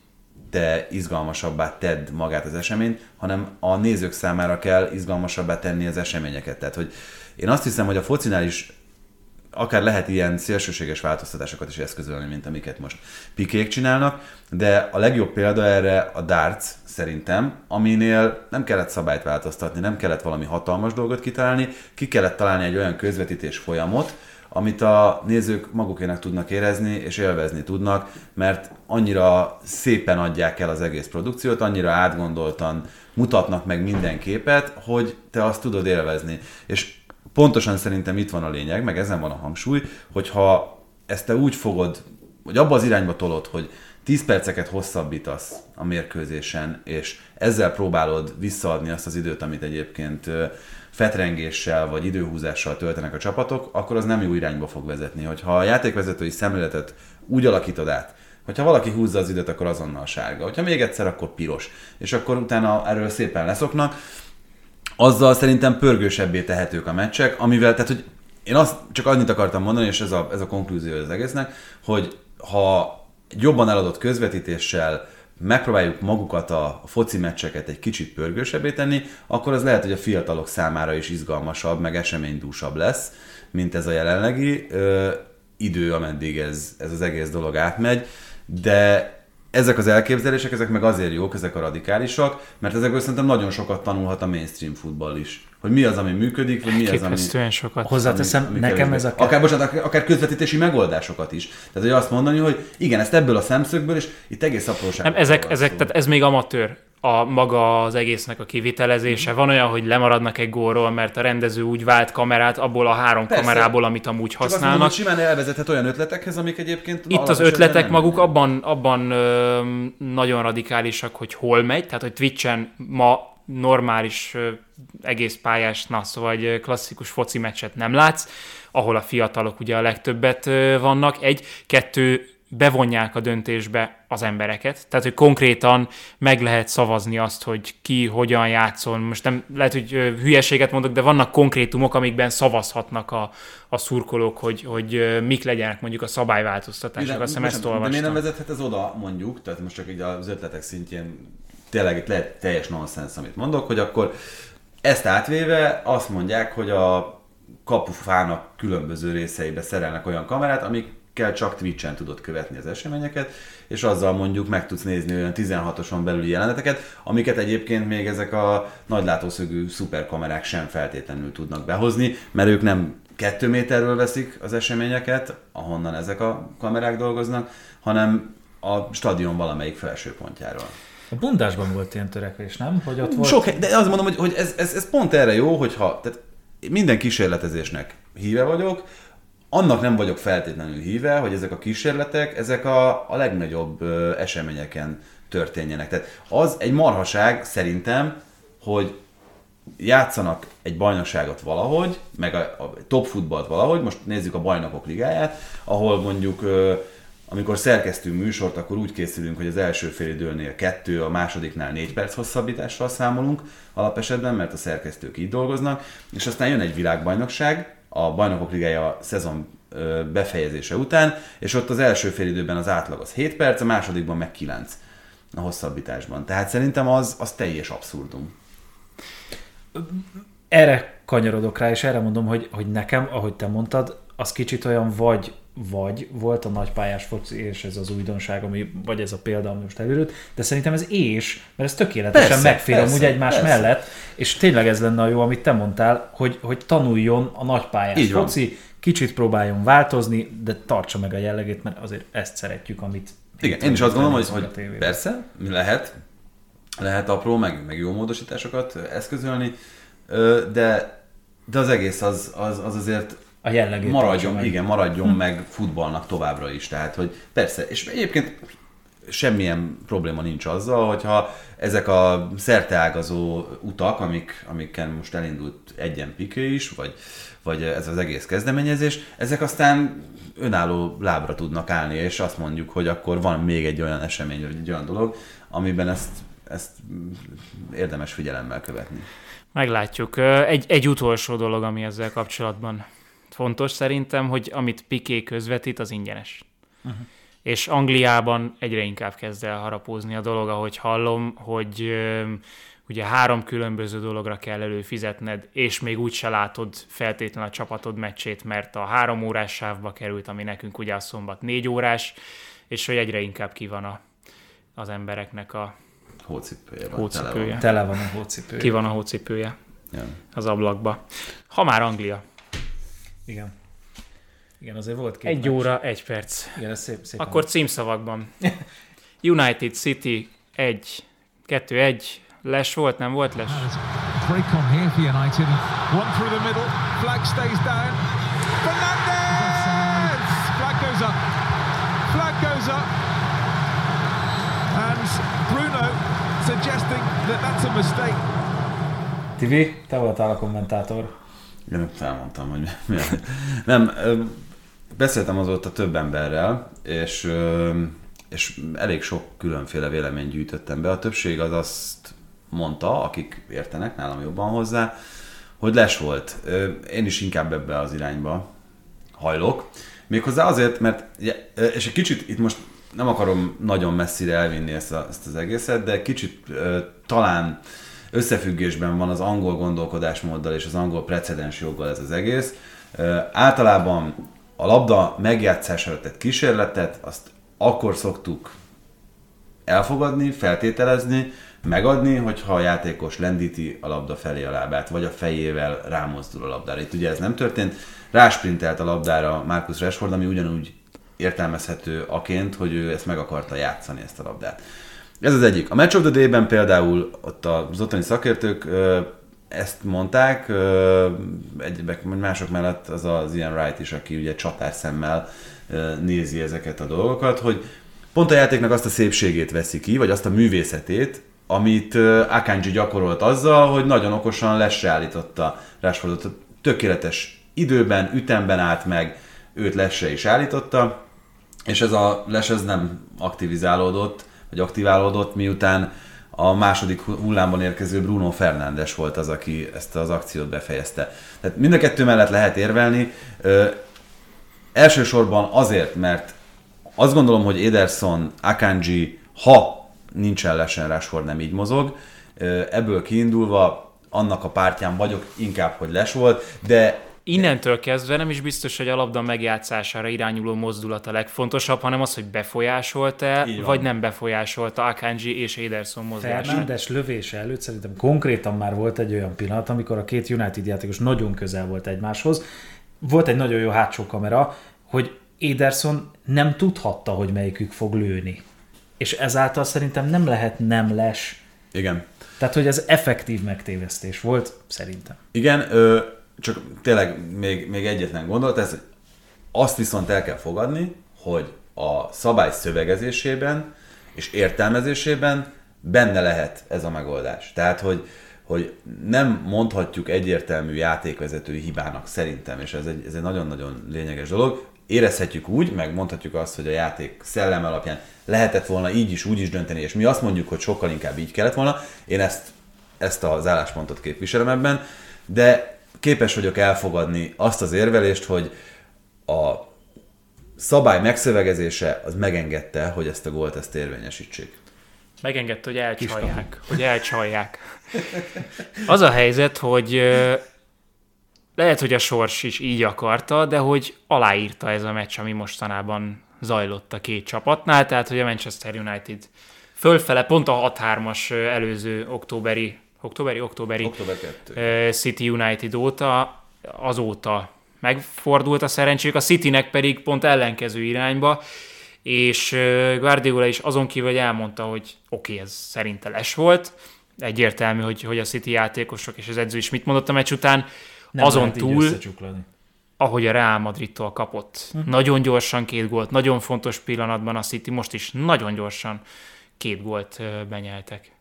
te izgalmasabbá tedd magát az eseményt, hanem a nézők számára kell izgalmasabbá tenni az eseményeket. Tehát, hogy én azt hiszem, hogy a focinál is akár lehet ilyen szélsőséges változtatásokat is eszközölni, mint amiket most pikék csinálnak, de a legjobb példa erre a darts szerintem, aminél nem kellett szabályt változtatni, nem kellett valami hatalmas dolgot kitalálni, ki kellett találni egy olyan közvetítés folyamot, amit a nézők magukének tudnak érezni és élvezni tudnak, mert annyira szépen adják el az egész produkciót, annyira átgondoltan mutatnak meg minden képet, hogy te azt tudod élvezni. És pontosan szerintem itt van a lényeg, meg ezen van a hangsúly, hogyha ezt te úgy fogod, hogy abba az irányba tolod, hogy 10 perceket hosszabbítasz a mérkőzésen, és ezzel próbálod visszaadni azt az időt, amit egyébként fetrengéssel vagy időhúzással töltenek a csapatok, akkor az nem jó irányba fog vezetni. Hogyha a játékvezetői szemléletet úgy alakítod át, hogyha valaki húzza az időt, akkor azonnal sárga. Hogyha még egyszer, akkor piros. És akkor utána erről szépen leszoknak. Azzal szerintem pörgősebbé tehetők a meccsek, amivel, tehát hogy én azt csak annyit akartam mondani, és ez a, ez a konklúzió az egésznek, hogy ha jobban eladott közvetítéssel megpróbáljuk magukat a foci meccseket egy kicsit pörgősebbé tenni, akkor az lehet, hogy a fiatalok számára is izgalmasabb, meg eseménydúsabb lesz, mint ez a jelenlegi ö, idő, ameddig ez, ez az egész dolog átmegy, de ezek az elképzelések, ezek meg azért jók, ezek a radikálisak, mert ezekből szerintem nagyon sokat tanulhat a mainstream futball is. Hogy mi az, ami működik, vagy mi az, ami... Sokat. Hozzáteszem, ami nekem kevésbé- ez a... Akár, bocsánat, akár- közvetítési megoldásokat is. Tehát, hogy azt mondani, hogy igen, ezt ebből a szemszögből, és itt egész apróság. Nem, ezek, ezek, tehát ez még amatőr a maga az egésznek a kivitelezése. Van olyan, hogy lemaradnak egy gólról, mert a rendező úgy vált kamerát abból a három Persze. kamerából, amit amúgy Csak azt mondom, használnak. hogy simán elvezethet olyan ötletekhez, amik egyébként Itt az ötletek nem maguk abban, abban ö, nagyon radikálisak, hogy hol megy, tehát hogy Twitchen ma normális egész pályás, na szóval egy klasszikus foci meccset nem látsz, ahol a fiatalok ugye a legtöbbet vannak. Egy, kettő, bevonják a döntésbe az embereket. Tehát, hogy konkrétan meg lehet szavazni azt, hogy ki hogyan játszol. Most nem lehet, hogy hülyeséget mondok, de vannak konkrétumok, amikben szavazhatnak a, a szurkolók, hogy, hogy mik legyenek mondjuk a szabályváltoztatások. Azt hiszem ezt bocsánat, De miért olvastam. nem vezethet ez oda, mondjuk, tehát most csak így az ötletek szintjén tényleg itt lehet teljes nonsens, amit mondok, hogy akkor ezt átvéve azt mondják, hogy a kapufának különböző részeibe szerelnek olyan kamerát, amikkel csak Twitch-en tudod követni az eseményeket, és azzal mondjuk meg tudsz nézni olyan 16-oson belüli jeleneteket, amiket egyébként még ezek a nagylátószögű szuperkamerák sem feltétlenül tudnak behozni, mert ők nem kettő méterről veszik az eseményeket, ahonnan ezek a kamerák dolgoznak, hanem a stadion valamelyik felső pontjáról. A bundásban volt ilyen törekvés, nem? Hogy ott volt... Sok, de azt mondom, hogy, hogy ez, ez, ez pont erre jó, hogyha tehát minden kísérletezésnek híve vagyok, annak nem vagyok feltétlenül híve, hogy ezek a kísérletek, ezek a, a legnagyobb ö, eseményeken történjenek. Tehát az egy marhaság szerintem, hogy játszanak egy bajnokságot valahogy, meg a, a top futballt valahogy, most nézzük a bajnokok ligáját, ahol mondjuk ö, amikor szerkesztünk műsort, akkor úgy készülünk, hogy az első fél időnél kettő, a másodiknál négy perc hosszabbítással számolunk alapesetben, mert a szerkesztők így dolgoznak, és aztán jön egy világbajnokság, a bajnokok ligája szezon befejezése után, és ott az első fél időben az átlag az 7 perc, a másodikban meg 9 a hosszabbításban. Tehát szerintem az, az teljes abszurdum. Erre kanyarodok rá, és erre mondom, hogy, hogy nekem, ahogy te mondtad, az kicsit olyan vagy, vagy volt a nagypályás foci, és ez az újdonság, ami, vagy ez a példa, ami most előtt, de szerintem ez és, mert ez tökéletesen Persze, megfér persze, amúgy egymás persze. mellett, és tényleg ez lenne a jó, amit te mondtál, hogy, hogy tanuljon a nagypályás Így van. foci, kicsit próbáljon változni, de tartsa meg a jellegét, mert azért ezt szeretjük, amit Igen, én is azt gondolom, hogy, hogy persze, lehet, lehet apró, meg, meg jó módosításokat eszközölni, de, de az egész az, az, az azért A jellegét maradjon, meg. igen, maradjon meg futballnak továbbra is. Tehát, hogy persze, és egyébként semmilyen probléma nincs azzal, hogyha ezek a szerteágazó utak, amik, amiken most elindult egyen Piqué is, vagy, vagy ez az egész kezdeményezés, ezek aztán önálló lábra tudnak állni, és azt mondjuk, hogy akkor van még egy olyan esemény, vagy egy olyan dolog, amiben ezt, ezt érdemes figyelemmel követni. Meglátjuk. Egy, egy utolsó dolog, ami ezzel kapcsolatban fontos szerintem, hogy amit Piqué közvetít, az ingyenes. Uh-huh. És Angliában egyre inkább kezd el harapózni a dolog, ahogy hallom, hogy ö, ugye három különböző dologra kell előfizetned, és még úgy se látod feltétlenül a csapatod meccsét, mert a három órás sávba került, ami nekünk ugye a szombat négy órás, és hogy egyre inkább ki van a, az embereknek a Hócipője van. hócipője. Tele van a hócipő. Ki van a hócipője Ja. az ablakba. Ha már Anglia. Igen. Igen, azért volt két Egy meccs. óra, egy perc. Igen, ez szép, szép. Akkor címszavakban. United City 1, 2, 1. Les volt, nem volt les? Break on here for United. One through the middle. Flag stays down. Fernandez! Flag goes up. Flag goes up. And Bruno suggesting that that's a mistake. Tivi, te voltál a kommentátor. Igen, felmondtam, hogy Nem, beszéltem azóta több emberrel, és, és elég sok különféle véleményt gyűjtöttem be. A többség az azt mondta, akik értenek nálam jobban hozzá, hogy les volt. Én is inkább ebbe az irányba hajlok. Méghozzá azért, mert, és egy kicsit itt most nem akarom nagyon messzire elvinni ezt, a, ezt az egészet, de kicsit talán összefüggésben van az angol gondolkodásmóddal és az angol precedens joggal ez az egész. Általában a labda megjátszására tett kísérletet, azt akkor szoktuk elfogadni, feltételezni, megadni, hogyha a játékos lendíti a labda felé a lábát, vagy a fejével rámozdul a labdára. Itt ugye ez nem történt, rásprintelt a labdára Marcus Rashford, ami ugyanúgy értelmezhető aként, hogy ő ezt meg akarta játszani, ezt a labdát. Ez az egyik. A Match of the Day-ben például ott az ottani szakértők ezt mondták, ö, egyebek, mások mellett az az Ian Wright is, aki ugye csatár nézi ezeket a dolgokat, hogy pont a játéknak azt a szépségét veszi ki, vagy azt a művészetét, amit Akanji gyakorolt azzal, hogy nagyon okosan lesre állította Rashfordot. Tökéletes időben, ütemben állt meg, őt lesre is állította, és ez a les ez nem aktivizálódott, vagy aktiválódott, miután a második hullámban érkező Bruno Fernandes volt az, aki ezt az akciót befejezte. Tehát mind a kettő mellett lehet érvelni. Ö, elsősorban azért, mert azt gondolom, hogy Ederson, Akanji, ha nincsen lesen Rashford nem így mozog, ebből kiindulva annak a pártján vagyok, inkább, hogy les volt, de Innentől kezdve nem is biztos, hogy a labda megjátszására irányuló mozdulat a legfontosabb, hanem az, hogy befolyásolta vagy nem befolyásolta Akanji és Ederson mozgását. Fernandes lövése előtt szerintem konkrétan már volt egy olyan pillanat, amikor a két United játékos nagyon közel volt egymáshoz. Volt egy nagyon jó hátsó kamera, hogy Ederson nem tudhatta, hogy melyikük fog lőni. És ezáltal szerintem nem lehet nem les. igen, Tehát, hogy ez effektív megtévesztés volt, szerintem. Igen, ö, csak tényleg még, még egyetlen gondolat, ez, azt viszont el kell fogadni, hogy a szabály szövegezésében és értelmezésében benne lehet ez a megoldás. Tehát, hogy, hogy nem mondhatjuk egyértelmű játékvezetői hibának szerintem, és ez egy, ez egy nagyon-nagyon lényeges dolog. Érezhetjük úgy, meg mondhatjuk azt, hogy a játék szellem alapján lehetett volna így is, úgy is dönteni, és mi azt mondjuk, hogy sokkal inkább így kellett volna. Én ezt, ezt az álláspontot képviselem ebben, de képes vagyok elfogadni azt az érvelést, hogy a szabály megszövegezése az megengedte, hogy ezt a gólt ezt érvényesítsék. Megengedte, hogy elcsalják. Hogy elcsalják. Az a helyzet, hogy lehet, hogy a sors is így akarta, de hogy aláírta ez a meccs, ami mostanában zajlott a két csapatnál, tehát hogy a Manchester United fölfele pont a 6-3-as ö, előző októberi, októberi, októberi Október 2. ö, City United óta, azóta megfordult a szerencséjük, a Citynek pedig pont ellenkező irányba, és Guardiola is azon kívül, hogy elmondta, hogy oké, okay, ez szerinte les volt, egyértelmű, hogy, hogy a City játékosok és az edző is mit mondott a meccs után, Nem azon túl, ahogy a Real Madridtól kapott. Uh-huh. Nagyon gyorsan két gólt, nagyon fontos pillanatban a City, most is nagyon gyorsan két gólt benyeltek.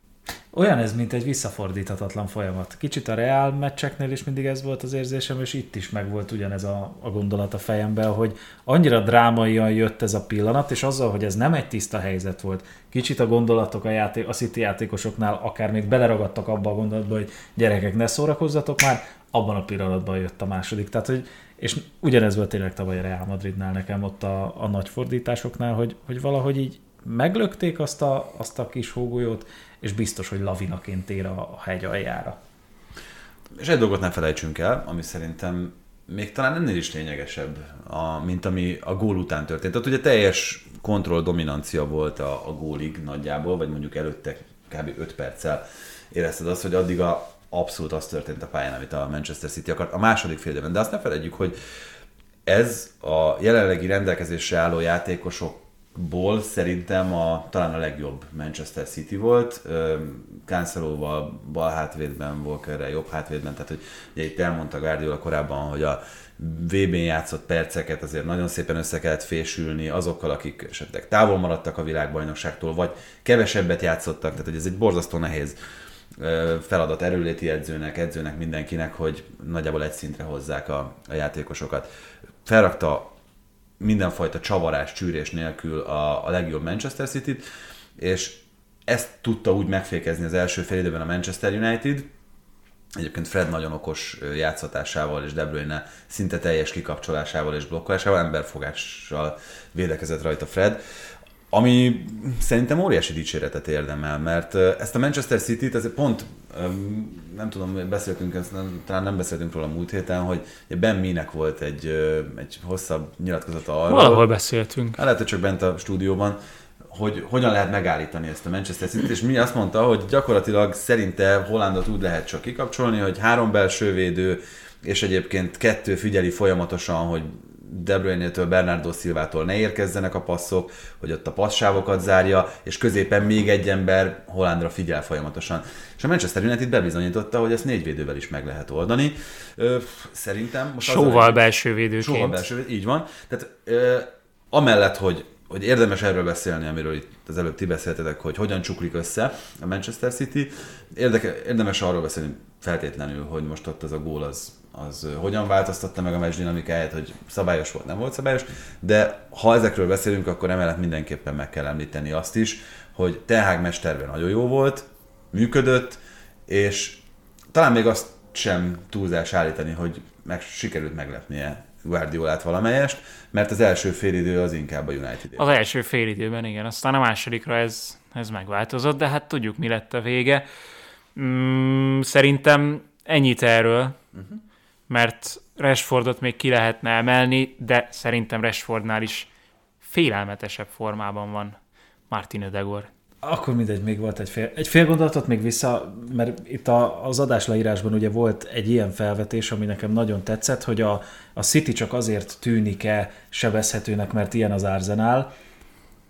Olyan ez, mint egy visszafordíthatatlan folyamat. Kicsit a Real meccseknél is mindig ez volt az érzésem, és itt is megvolt ugyanez a, a gondolat a fejemben, hogy annyira drámaian jött ez a pillanat, és azzal, hogy ez nem egy tiszta helyzet volt. Kicsit a gondolatok a, játék, a City játékosoknál akár még beleragadtak abba a gondolatba, hogy gyerekek, ne szórakozzatok már, abban a pillanatban jött a második. Tehát, hogy, és ugyanez volt tényleg tavaly a Real Madridnál nekem ott a, a nagy fordításoknál, hogy, hogy valahogy így meglökték azt a, azt a kis hógolyót, és biztos, hogy lavinaként ér a, a hegy aljára. És egy dolgot ne felejtsünk el, ami szerintem még talán ennél is lényegesebb, a, mint ami a gól után történt. Tehát ugye teljes kontroll dominancia volt a, a gólig nagyjából, vagy mondjuk előtte kb. 5 perccel érezted azt, hogy addig a, abszolút az történt a pályán, amit a Manchester City akart a második fél. De azt ne felejtjük, hogy ez a jelenlegi rendelkezésre álló játékosokból szerintem a, talán a legjobb Manchester City volt. Ö, Cancelóval bal hátvédben, Walkerrel jobb hátvédben, tehát hogy ugye itt elmondta Guardiola korábban, hogy a VB-n játszott perceket azért nagyon szépen össze kellett fésülni azokkal, akik esetleg távol maradtak a világbajnokságtól, vagy kevesebbet játszottak, tehát hogy ez egy borzasztó nehéz feladat erőléti edzőnek, edzőnek mindenkinek, hogy nagyjából egy szintre hozzák a, a játékosokat. Felrakta mindenfajta csavarás, csűrés nélkül a, a legjobb Manchester City-t, és ezt tudta úgy megfékezni az első fél időben a Manchester United, Egyébként Fred nagyon okos játszatásával és De Bruyne szinte teljes kikapcsolásával és blokkolásával, emberfogással védekezett rajta Fred, ami szerintem óriási dicséretet érdemel, mert ezt a Manchester City-t, ez pont, nem tudom, beszéltünk, talán nem beszéltünk róla múlt héten, hogy Ben Minek volt egy, egy hosszabb nyilatkozata arról. Valahol beszéltünk. Hát lehet, hogy csak bent a stúdióban, hogy hogyan lehet megállítani ezt a Manchester City-t, és mi azt mondta, hogy gyakorlatilag szerinte Hollandot úgy lehet csak kikapcsolni, hogy három belső védő, és egyébként kettő figyeli folyamatosan, hogy De Bruyne-től, Bernardo Silvától ne érkezzenek a passzok, hogy ott a passávokat zárja, és középen még egy ember Hollandra figyel folyamatosan. És a Manchester United bebizonyította, hogy ezt négy védővel is meg lehet oldani. Ö, szerintem... Most Sóval egy- belső védőként. Sóval belső védő, így van. Tehát ö, amellett, hogy hogy érdemes erről beszélni, amiről itt az előbb ti beszéltetek, hogy hogyan csuklik össze a Manchester City. Érdeke, érdemes arról beszélni feltétlenül, hogy most ott az a gól az, az hogyan változtatta meg a meccs dinamikáját, hogy szabályos volt, nem volt szabályos, de ha ezekről beszélünk, akkor emellett mindenképpen meg kell említeni azt is, hogy Tehág mesterben nagyon jó volt, működött, és talán még azt sem túlzás állítani, hogy meg, sikerült meglepnie Guardiolát valamelyest, mert az első félidő az inkább a United. Az első fél időben, igen. Aztán a másodikra ez, ez megváltozott, de hát tudjuk, mi lett a vége. Mm, szerintem ennyit erről, uh-huh. Mert Rashfordot még ki lehetne emelni, de szerintem Rashfordnál is félelmetesebb formában van Martin Ödegor. Akkor mindegy, még volt egy fél, egy fél gondolatot még vissza, mert itt a, az adásleírásban ugye volt egy ilyen felvetés, ami nekem nagyon tetszett, hogy a, a City csak azért tűnik-e sebezhetőnek, mert ilyen az Arsenal,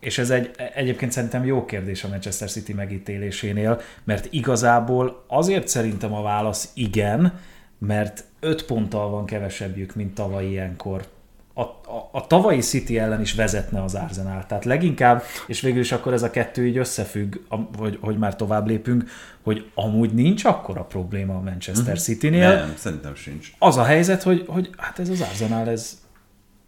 és ez egy, egyébként szerintem jó kérdés a Manchester City megítélésénél, mert igazából azért szerintem a válasz igen, mert öt ponttal van kevesebbjük, mint tavaly ilyenkor a, a, a tavalyi City ellen is vezetne az Arsenal. Tehát leginkább, és végül is akkor ez a kettő így összefügg, hogy, hogy már tovább lépünk, hogy amúgy nincs akkora probléma a Manchester City-nél. Nem, szerintem sincs. Az a helyzet, hogy, hogy hát ez az Arsenal, ez,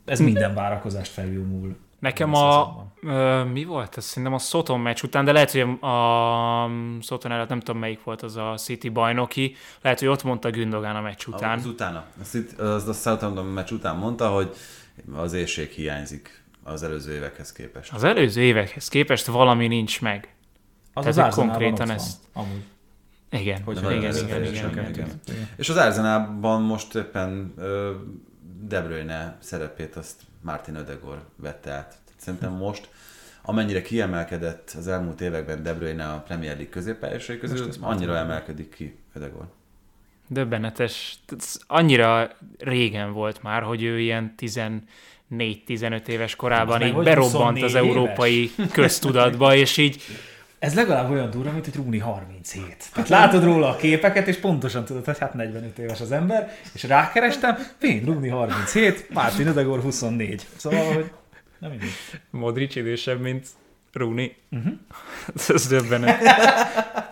ez minden várakozást felülmúl. Nekem a, ö, mi volt ez? Szerintem a Soton meccs után, de lehet, hogy a Soton előtt nem tudom melyik volt az a City bajnoki, lehet, hogy ott mondta Gündogán a meccs után. Az utána. Az, itt, az a Southampton meccs után mondta, hogy az érség hiányzik az előző évekhez képest. Az előző évekhez képest valami nincs meg. Az Tehát, az konkrétan ezt- van, amúgy. Igen, Hogy igen, igen, ez igen, a igen, igen, igen. És az Arsenalban most éppen ö, De Bruyne szerepét azt Martin Ödegor vette át. Szerintem most, amennyire kiemelkedett az elmúlt években De Bruyne a Premier League középpályásai közül, annyira emelkedik ki Ödegor. Döbbenetes. Annyira régen volt már, hogy ő ilyen 14-15 éves korában így berobbant 24 az európai köztudatba, és így Ez legalább olyan durva, mint hogy Rúni 37. Tehát látod róla a képeket, és pontosan tudod, hogy hát 45 éves az ember, és rákerestem, fény, Rúni 37, Mártin Ödegor 24. Szóval, hogy nem mindegy. Modric idősebb, mint Rooney. Uh-huh. Ez döbbenet.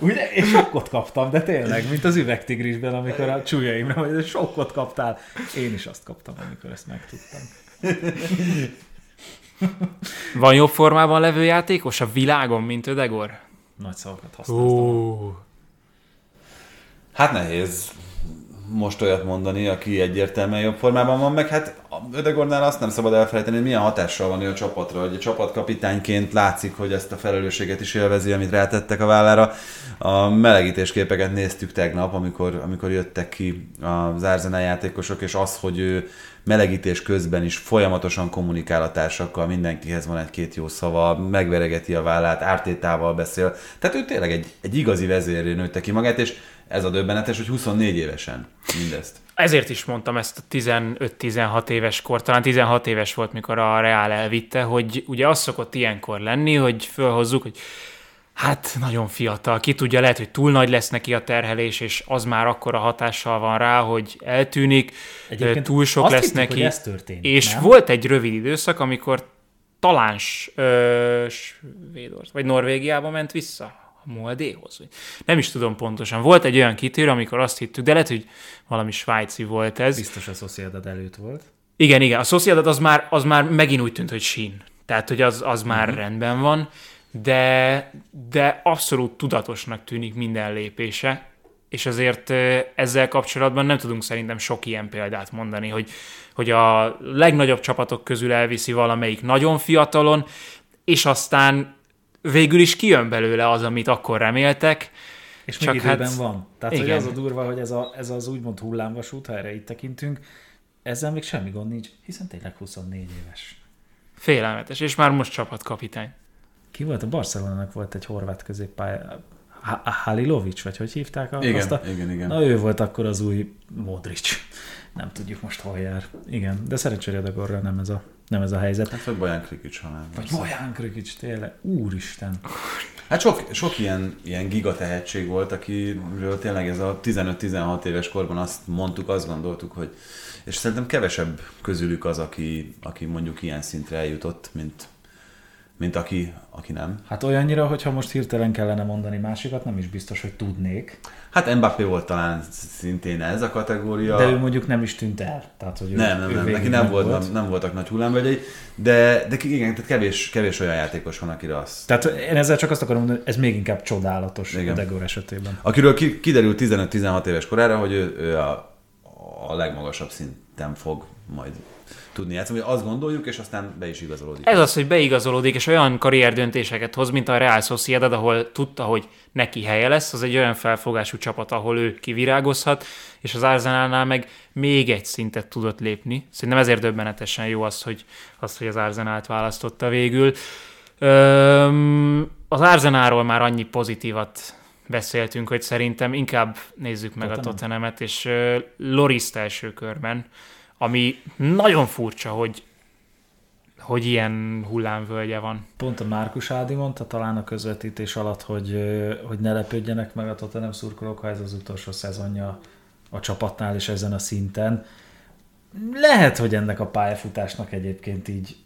Ugye? És sokkot kaptam, de tényleg, mint az üvegtigrisben, amikor a csúlyaimra, hogy sokkot kaptál. Én is azt kaptam, amikor ezt megtudtam. Van jobb formában levő játékos a világon, mint Ödegor? Nagy szavakat használtam. Hát nehéz most olyat mondani, aki egyértelműen jobb formában van, meg hát Ödegornál azt nem szabad elfelejteni, hogy milyen hatással van ő a csapatra, hogy a csapatkapitányként látszik, hogy ezt a felelősséget is élvezi, amit rátettek a vállára. A melegítésképeket néztük tegnap, amikor, amikor jöttek ki az Arsenal játékosok, és az, hogy ő melegítés közben is folyamatosan kommunikál a társakkal, mindenkihez van egy-két jó szava, megveregeti a vállát, ártétával beszél. Tehát ő tényleg egy, egy igazi vezérré nőtte ki magát, és ez a döbbenetes, hogy 24 évesen mindezt. ezért is mondtam ezt a 15-16 éves kor, talán 16 éves volt, mikor a Real elvitte, hogy ugye az szokott ilyenkor lenni, hogy fölhozzuk, hogy hát nagyon fiatal, ki tudja, lehet, hogy túl nagy lesz neki a terhelés, és az már akkora hatással van rá, hogy eltűnik, Egyébként túl sok lesz hittük, neki. hogy ez történik, és nem? volt egy rövid időszak, amikor talán ö, vagy Norvégiába ment vissza a Moldéhoz. Nem is tudom pontosan. Volt egy olyan kitérő, amikor azt hittük, de lehet, hogy valami svájci volt ez. Biztos a Sociedad előtt volt. Igen, igen. A Sociedad az már, az már megint úgy tűnt, hogy sín. Tehát, hogy az, az már Mhm. rendben van, de, de abszolút tudatosnak tűnik minden lépése, és azért ezzel kapcsolatban nem tudunk szerintem sok ilyen példát mondani, hogy, hogy a legnagyobb csapatok közül elviszi valamelyik nagyon fiatalon, és aztán végül is kijön belőle az, amit akkor reméltek, És Csak még időben hát- van. Tehát, hogy igen. az a durva, hogy ez, a, ez az úgymond hullámvasút, ha erre itt tekintünk, ezzel még semmi gond nincs, hiszen tényleg 24 éves. félelmetes, és már most csapatkapitány. Ki volt? A Barcelonának volt egy horvát középpálya, Ha- Halilovic, vagy hogy hívták? A, Igen, azt a... igen, igen. Na ő volt akkor az új Modric. Nem tudjuk most hol jár. Igen, de szerencsére Dagorra nem ez a, nem ez a helyzet. Hát vagy Baján Krikics, ha nem. Vagy Boján Krikics, tényleg. Úristen. Hát sok, sok ilyen, ilyen giga tehetség volt, akiről tényleg ez a 15-16 éves korban azt mondtuk, azt gondoltuk, hogy és szerintem kevesebb közülük az, aki, aki mondjuk ilyen szintre eljutott, mint, mint aki, aki nem. Hát olyannyira, hogyha most hirtelen kellene mondani másikat, nem is biztos, hogy tudnék. Hát Mbappé volt talán szintén ez a kategória. De ő mondjuk nem is tűnt el. Tehát, hogy nem, nem, ő nem, végig neki nem, meg volt, nem, nem voltak nagy hullámvölgyei, de, de igen, tehát kevés, kevés olyan játékos van, akire azt Tehát én ezzel csak azt akarom mondani, ez még inkább csodálatos Igen. a Degor esetében. Akiről ki, kiderült 15-16 éves korára, hogy ő, ő a, a legmagasabb szinten fog majd tudni játszani. Hogy azt gondoljuk, és aztán be is igazolódik. Ez az, hogy beigazolódik, és olyan karrierdöntéseket hoz, mint a Real Sociedad, ahol tudta, hogy neki helye lesz, az egy olyan felfogású csapat, ahol ő kivirágozhat, és az Arsenalnál meg még egy szintet tudott lépni. Szerintem ezért döbbenetesen jó az, hogy, az, hogy az Arsenalt választotta végül. Öm, az Arsenalról már annyi pozitívat beszéltünk, hogy szerintem inkább nézzük meg Tottenham. a Tottenhamet, és Loriszt első körben, ami nagyon furcsa, hogy hogy ilyen hullámvölgye van. Pont a Márkus Ádi mondta talán a közvetítés alatt, hogy, hogy ne lepődjenek meg a Tottenham szurkolók, ha ez az utolsó szezonja a csapatnál és ezen a szinten. lehet, hogy ennek a pályafutásnak egyébként így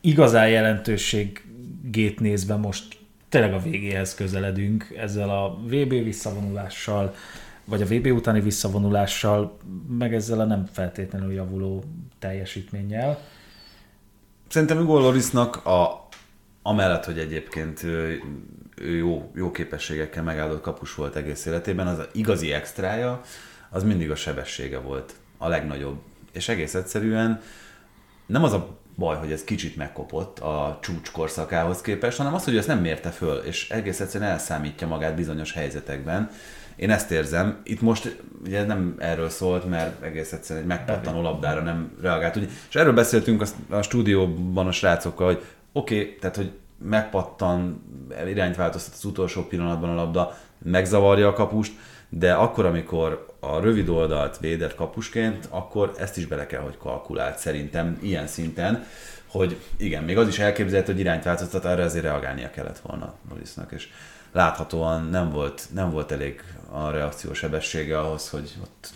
igazán jelentőségét nézve most tényleg a végéhez közeledünk ezzel a VB visszavonulással, vagy a VB utáni visszavonulással, meg ezzel a nem feltétlenül javuló teljesítménnyel. Szerintem Hugo Lorisnak a, amellett, hogy egyébként ő, ő jó, jó képességekkel megáldott kapus volt egész életében, az a igazi extrája, az mindig a sebessége volt, a legnagyobb. És egész egyszerűen nem az a baj, hogy ez kicsit megkopott a csúcs korszakához képest, hanem az, hogy ezt nem mérte föl, és egész egyszerűen elszámítja magát bizonyos helyzetekben. Én ezt érzem. Itt most ugye nem erről szólt, mert egész egyszerűen egy megpattanó labdára nem reagált. Ugye, és erről beszéltünk a, a stúdióban a srácokkal, hogy oké, okay, tehát hogy megpattan, irányt változtat az utolsó pillanatban a labda, megzavarja a kapust, de akkor, amikor a rövid oldalt védett kapusként, akkor ezt is bele kell, hogy kalkulált szerintem ilyen szinten, hogy igen, még az is elképzelhető, hogy irányt változtat, arra ezért reagálnia kellett volna Norrisnak, és láthatóan nem volt, nem volt elég a reakciós sebessége ahhoz, hogy ott,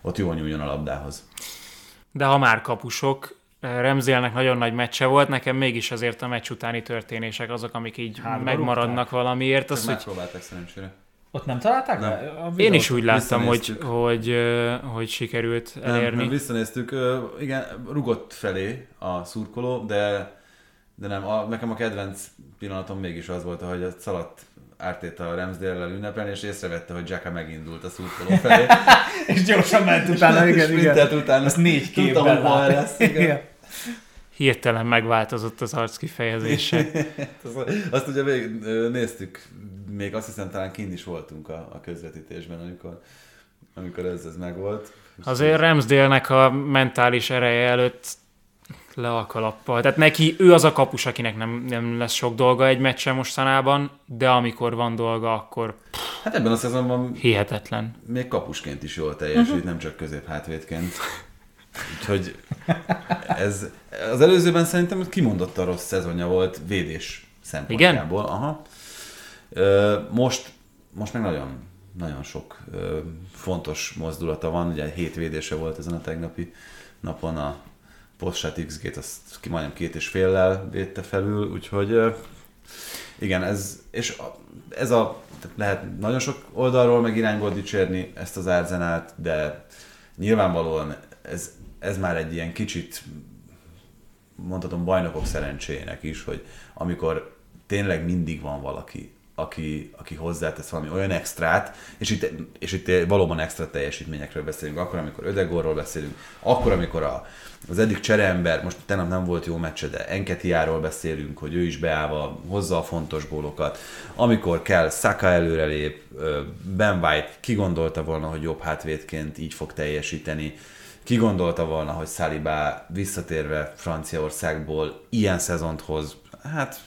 ott jól nyúljon a labdához. De ha már kapusok, Remzélnek nagyon nagy meccse volt, nekem mégis azért a meccs utáni történések azok, amik így Hátba megmaradnak rúgták? valamiért. Az, hogy megpróbálták szerencsére. Ott nem találták Nem. A én is úgy láttam, hogy, visszanéztük. hogy, hogy sikerült Nem, elérni. nem, visszanéztük, ö, igen, rugott felé a szurkoló, de, de nem, a, nekem a kedvenc pillanatom mégis az volt, hogy a szaladt Ártéta a Ramsdale-lel ünnepelni, és észrevette, hogy Jacka megindult a szurkoló felé. És gyorsan ment utána, igen, és igen. utána. Azt négy képben lát. lesz, igen. Hirtelen megváltozott az arc kifejezése. Azt, azt ugye még néztük, még azt hiszem talán kint is voltunk a, a közvetítésben, amikor, amikor ez, ez megvolt. Azért Ramsdale-nek a mentális ereje előtt le a kalappal. Tehát neki, ő az a kapus, akinek nem, nem lesz sok dolga egy meccsen mostanában, de amikor van dolga, akkor Hát ebben a szezonban hihetetlen. még kapusként is jól teljesít, uh-huh. nem csak középhátvédként. Úgyhogy ez, az előzőben szerintem kimondottan rossz szezonja volt védés szempontjából. Igen? Aha. Most, most meg nagyon, nagyon sok fontos mozdulata van. Ugye hét védése volt ezen a tegnapi napon a Postchat XG-t, azt ki majdnem két és féllel védte felül, úgyhogy igen, ez, és ez a, lehet nagyon sok oldalról meg irányból dicsérni ezt az Arzenát, de nyilvánvalóan ez, ez már egy ilyen kicsit mondhatom bajnokok szerencséjének is, hogy amikor tényleg mindig van valaki, aki, aki hozzátesz valami olyan extrát, és itt, és itt valóban extra teljesítményekről beszélünk, akkor, amikor Ödegorról beszélünk, akkor, amikor a, az eddig csereember, most tegnap nem volt jó meccse, de Enketiáról beszélünk, hogy ő is beállva hozza a fontos gólokat. Amikor kell, Saka előrelép, Ben White kigondolta volna, hogy jobb hátvédként így fog teljesíteni, ki gondolta volna, hogy Saliba visszatérve Franciaországból ilyen szezont hoz? Hát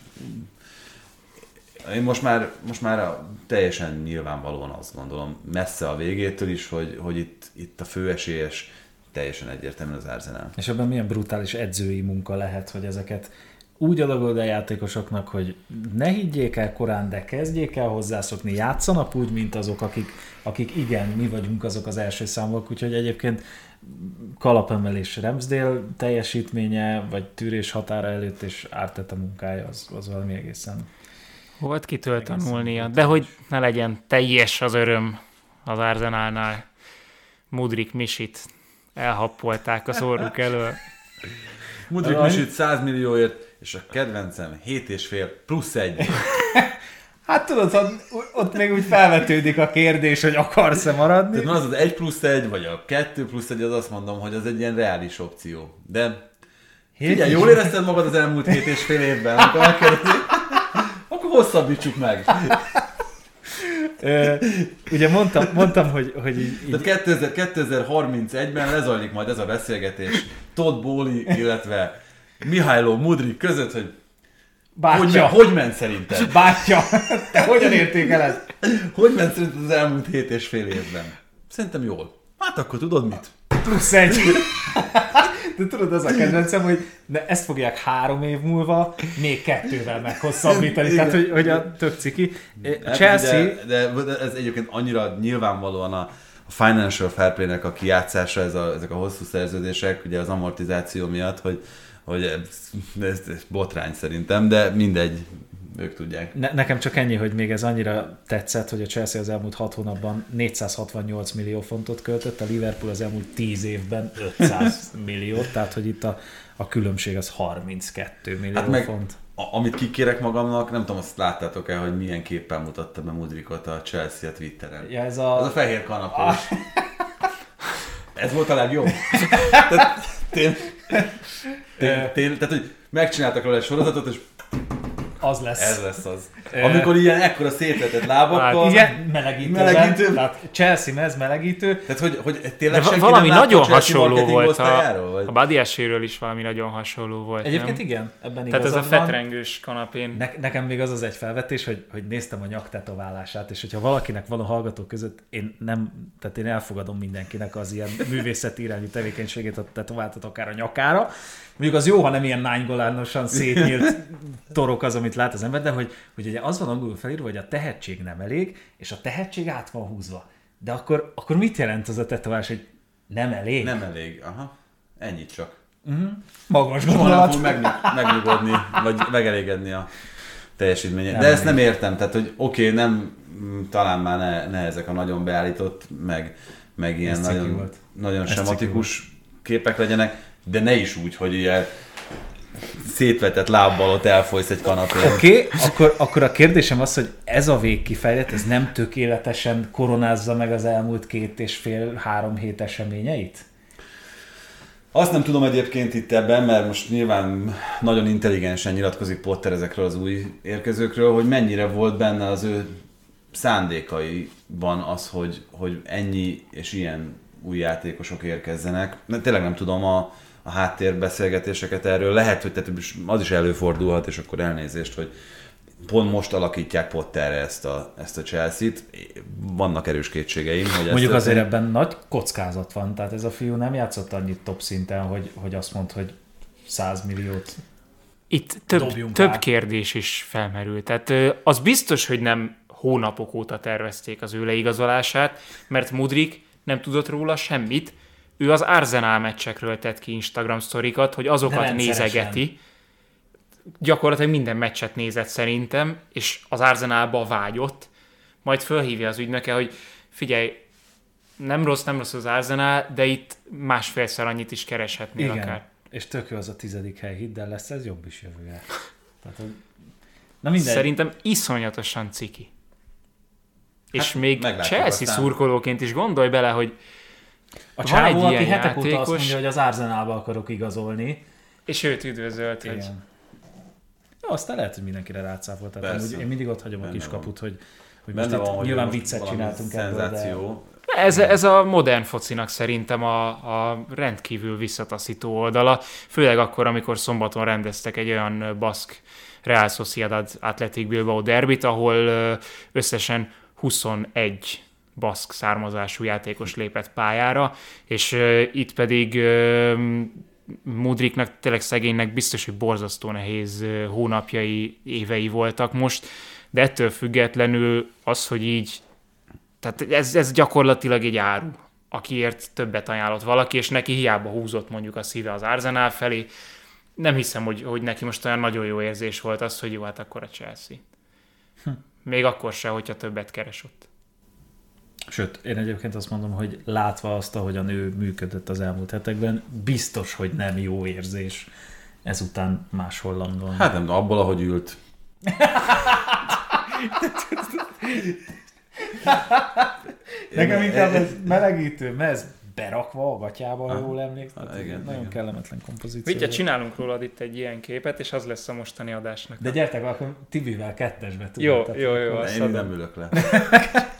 én most már, most már a, teljesen nyilvánvalóan azt gondolom, messze a végétől is, hogy, hogy itt, itt a főesélyes teljesen egyértelműen az Arsenal. És ebben milyen brutális edzői munka lehet, hogy ezeket úgy adagod a játékosoknak, hogy ne higgyék el korán, de kezdjék el hozzászokni, játszanak úgy, mint azok, akik, akik igen, mi vagyunk azok az első számok, úgyhogy egyébként kalapemelés Remsdale teljesítménye, vagy tűrés határa előtt, és Árteta munkája, az, az valami egészen Volt kitől tanulnia, de hogy ne legyen teljes az öröm az Arzenálnál. Mudrik Misit elhappolták a szóruk elől. Mudrik Misit 100 millióért, és a kedvencem 7,5 plusz egy. Hát tudod, ott, ott még úgy felvetődik a kérdés, hogy akarsz-e maradni. Tehát az az 1 plusz 1, vagy a 2 plusz 1, az azt mondom, hogy az egy ilyen reális opció. De figyelj, jól érezted magad az elmúlt két és fél évben, amikor megkérdezik, hosszabbítsuk meg. Ö, ugye mondtam, mondtam hogy, hogy így, így Tehát 2000, 2031-ben lezajlik majd ez a beszélgetés Todd Bowley, illetve Mihailo Mudrik között, hogy hogy, bátya, men, hogy ment szerinted? bátya, te hogyan értékeled? Hogy ment szerinted az elmúlt hét és fél évben? Szerintem jól. Hát akkor tudod mit? Plusz egy. De tudod, az a kedvencem, hogy de ezt fogják három év múlva még kettővel meghosszabbítani. Tehát, hogy, hogy a tök ciki. Hát, Chelsea, De, de, de ez egyébként annyira nyilvánvalóan a, a financial fair play-nek a kijátszása, ez a, ezek a hosszú szerződések, ugye az amortizáció miatt, hogy, hogy ez, ez, ez botrány szerintem, de mindegy, ők tudják. Ne, nekem csak ennyi, hogy még ez annyira tetszett, hogy a Chelsea az elmúlt 6 hónapban 468 millió fontot költött, a Liverpool az elmúlt 10 évben 500 milliót, tehát hogy itt a, a különbség az 32 millió Hát meg, font. a, amit kikérek magamnak, nem tudom, azt láttátok-e, hogy milyen képpen mutatta be Mudrikot a Chelsea a Twitteren. Ja, ez a... Az a fehér kanapós. Ez volt a legjobb. tehát, tény, tény, tény, tehát, hogy megcsináltak egy sorozatot, és Az lesz. ez lesz az. Amikor ilyen ekkora szétletett lábakkal... Hát, igen, melegítő. Melegítő. Tehát Chelsea mez melegítő. Tehát, hogy, hogy tényleg De valami nem nagyon a hasonló volt a, vagy? a body eséről is valami nagyon hasonló volt. Egyébként nem? igen, ebben Tehát ez a fetrengős kanapén. Ne, nekem még az az egy felvetés, hogy, hogy néztem a nyaktetoválását, és hogyha valakinek van a hallgatók között, én nem, tehát én elfogadom mindenkinek az ilyen művészeti irányú tevékenységét, hogy tetováltat akár a nyakára. Mondjuk az jó, ha nem ilyen nánygolánosan szétnyílt torok az, amit lát az ember, de hogy, hogy ugye az van angolul felírva, hogy a tehetség nem elég, és a tehetség át van húzva. De akkor, akkor mit jelent az a tetoválás, hogy nem elég? Nem elég, aha. Ennyit csak. Magas Soha nem gondolat. fog megnyug, megnyugodni, vagy megelégedni a teljesítménye. Nem De ezt nem értem, tehát hogy oké, okay, nem, talán már ne, ne ezek a nagyon beállított, meg, meg ilyen Ez nagyon, volt. nagyon Ez sematikus képek legyenek, de ne is úgy, hogy ilyen szétvetett lábbal ott elfolysz egy kanapén. Oké, okay, akkor, akkor a kérdésem az, hogy ez a végkifejlet, ez nem tökéletesen koronázza meg az elmúlt két és fél, három hét eseményeit? Azt nem tudom egyébként itt ebben, mert most nyilván nagyon intelligensen nyilatkozik Potter ezekről az új érkezőkről, hogy mennyire volt benne az ő szándékaiban az, hogy, hogy ennyi és ilyen új játékosok érkezzenek. De tényleg nem tudom a, a háttérbeszélgetéseket erről. Lehet, hogy tehát az is előfordulhat, és akkor elnézést, hogy pont most alakítják Potterre ezt a, ezt a Chelsea-t. Vannak erős kétségeim, hogy Mondjuk azért történik. ebben nagy kockázat van, tehát ez a fiú nem játszott annyit top szinten, hogy, hogy azt mond, hogy 100 milliót. Itt több, több kérdés is felmerült. Tehát az biztos, hogy nem hónapok óta tervezték az ő leigazolását, mert Mudrik nem tudott róla semmit. Ő az Arsenal meccsekről tett ki Instagram sztorikat, hogy azokat nézegeti. Gyakorlatilag minden meccset nézett szerintem, és az Arsenalba vágyott. Majd fölhívja az ügynöke, hogy figyelj, nem rossz, nem rossz az Arsenal, de itt másfélszer annyit is kereshetnél Igen, akár. és tök jó az a tizedik hely, hidd el, lesz ez jobb is jövőre. Tehát. Na mindegy. Szerintem iszonyatosan ciki. És Hát, még meglátjuk Chelsea aztán. szurkolóként is gondolj bele, hogy a csávó, aki hetek óta azt mondja, hogy az Arsenalba akarok igazolni, és őt üdvözölt, hogy Igen. Jó, aztán lehet, hogy mindenkire rácáfolt. Amúgy én mindig ott hagyom a Benne kis van. kaput, hogy, hogy most Benne itt van, hogy nyilván most viccet csináltunk ebből, de... szenzáció. ez, ez a modern focinak szerintem a, a rendkívül visszataszító oldala, főleg akkor, amikor szombaton rendeztek egy olyan baszk Real Sociedad Athletic Bilbao derbit, ahol összesen 21 baszk származású játékos lépett pályára, és itt pedig Mudriknak, tényleg szegénynek biztos, hogy borzasztó nehéz hónapjai, évei voltak most, de ettől függetlenül az, hogy így, tehát ez, ez gyakorlatilag egy áru, akiért többet ajánlott valaki, és neki hiába húzott mondjuk a szíve az Arsenal felé, nem hiszem, hogy, hogy neki most olyan nagyon jó érzés volt az, hogy jó, hát akkor a Chelsea. Még akkor se, hogyha többet keres ott. Sőt, én egyébként azt mondom, hogy látva azt, ahogyan ő működött az elmúlt hetekben, biztos, hogy nem jó érzés ezután máshol landolni. Hát nem, de abból, ahogy ült. Nekem inkább ez melegítő, mert ez berakva a gatyába, ha jól emlékszem. Ah, igen, Nagyon igen. kellemetlen kompozíció. Vigye, csinálunk rólad itt egy ilyen képet, és az lesz a mostani adásnak. De gyertek, akkor Tibivel kettesbe tudod. Jó, jó, jó, azt Én nem ülök le.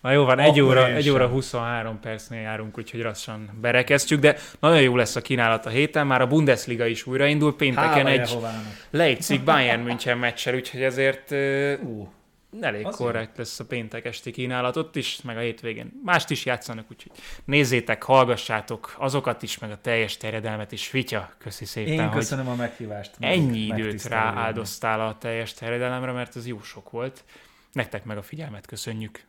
Na jó van, egy óra, egy óra 23 percnél járunk, úgyhogy lassan berekeztjük, de nagyon jó lesz a kínálat a héten, már a Bundesliga is újraindul, pénteken Hála egy. Leipzig Bayern München meccsel, úgyhogy ezért uh, elég az korrekt lesz a péntek esti kínálat ott is, meg a hétvégén. Mást is játszanak, úgyhogy nézzétek, hallgassátok azokat is, meg a teljes terjedelmet is. Vitya, köszi szépen, én köszönöm a meghívást. ennyi időt rááldoztál a teljes terjedelemre, mert ez jó sok volt. Nektek meg a figyelmet köszönjük.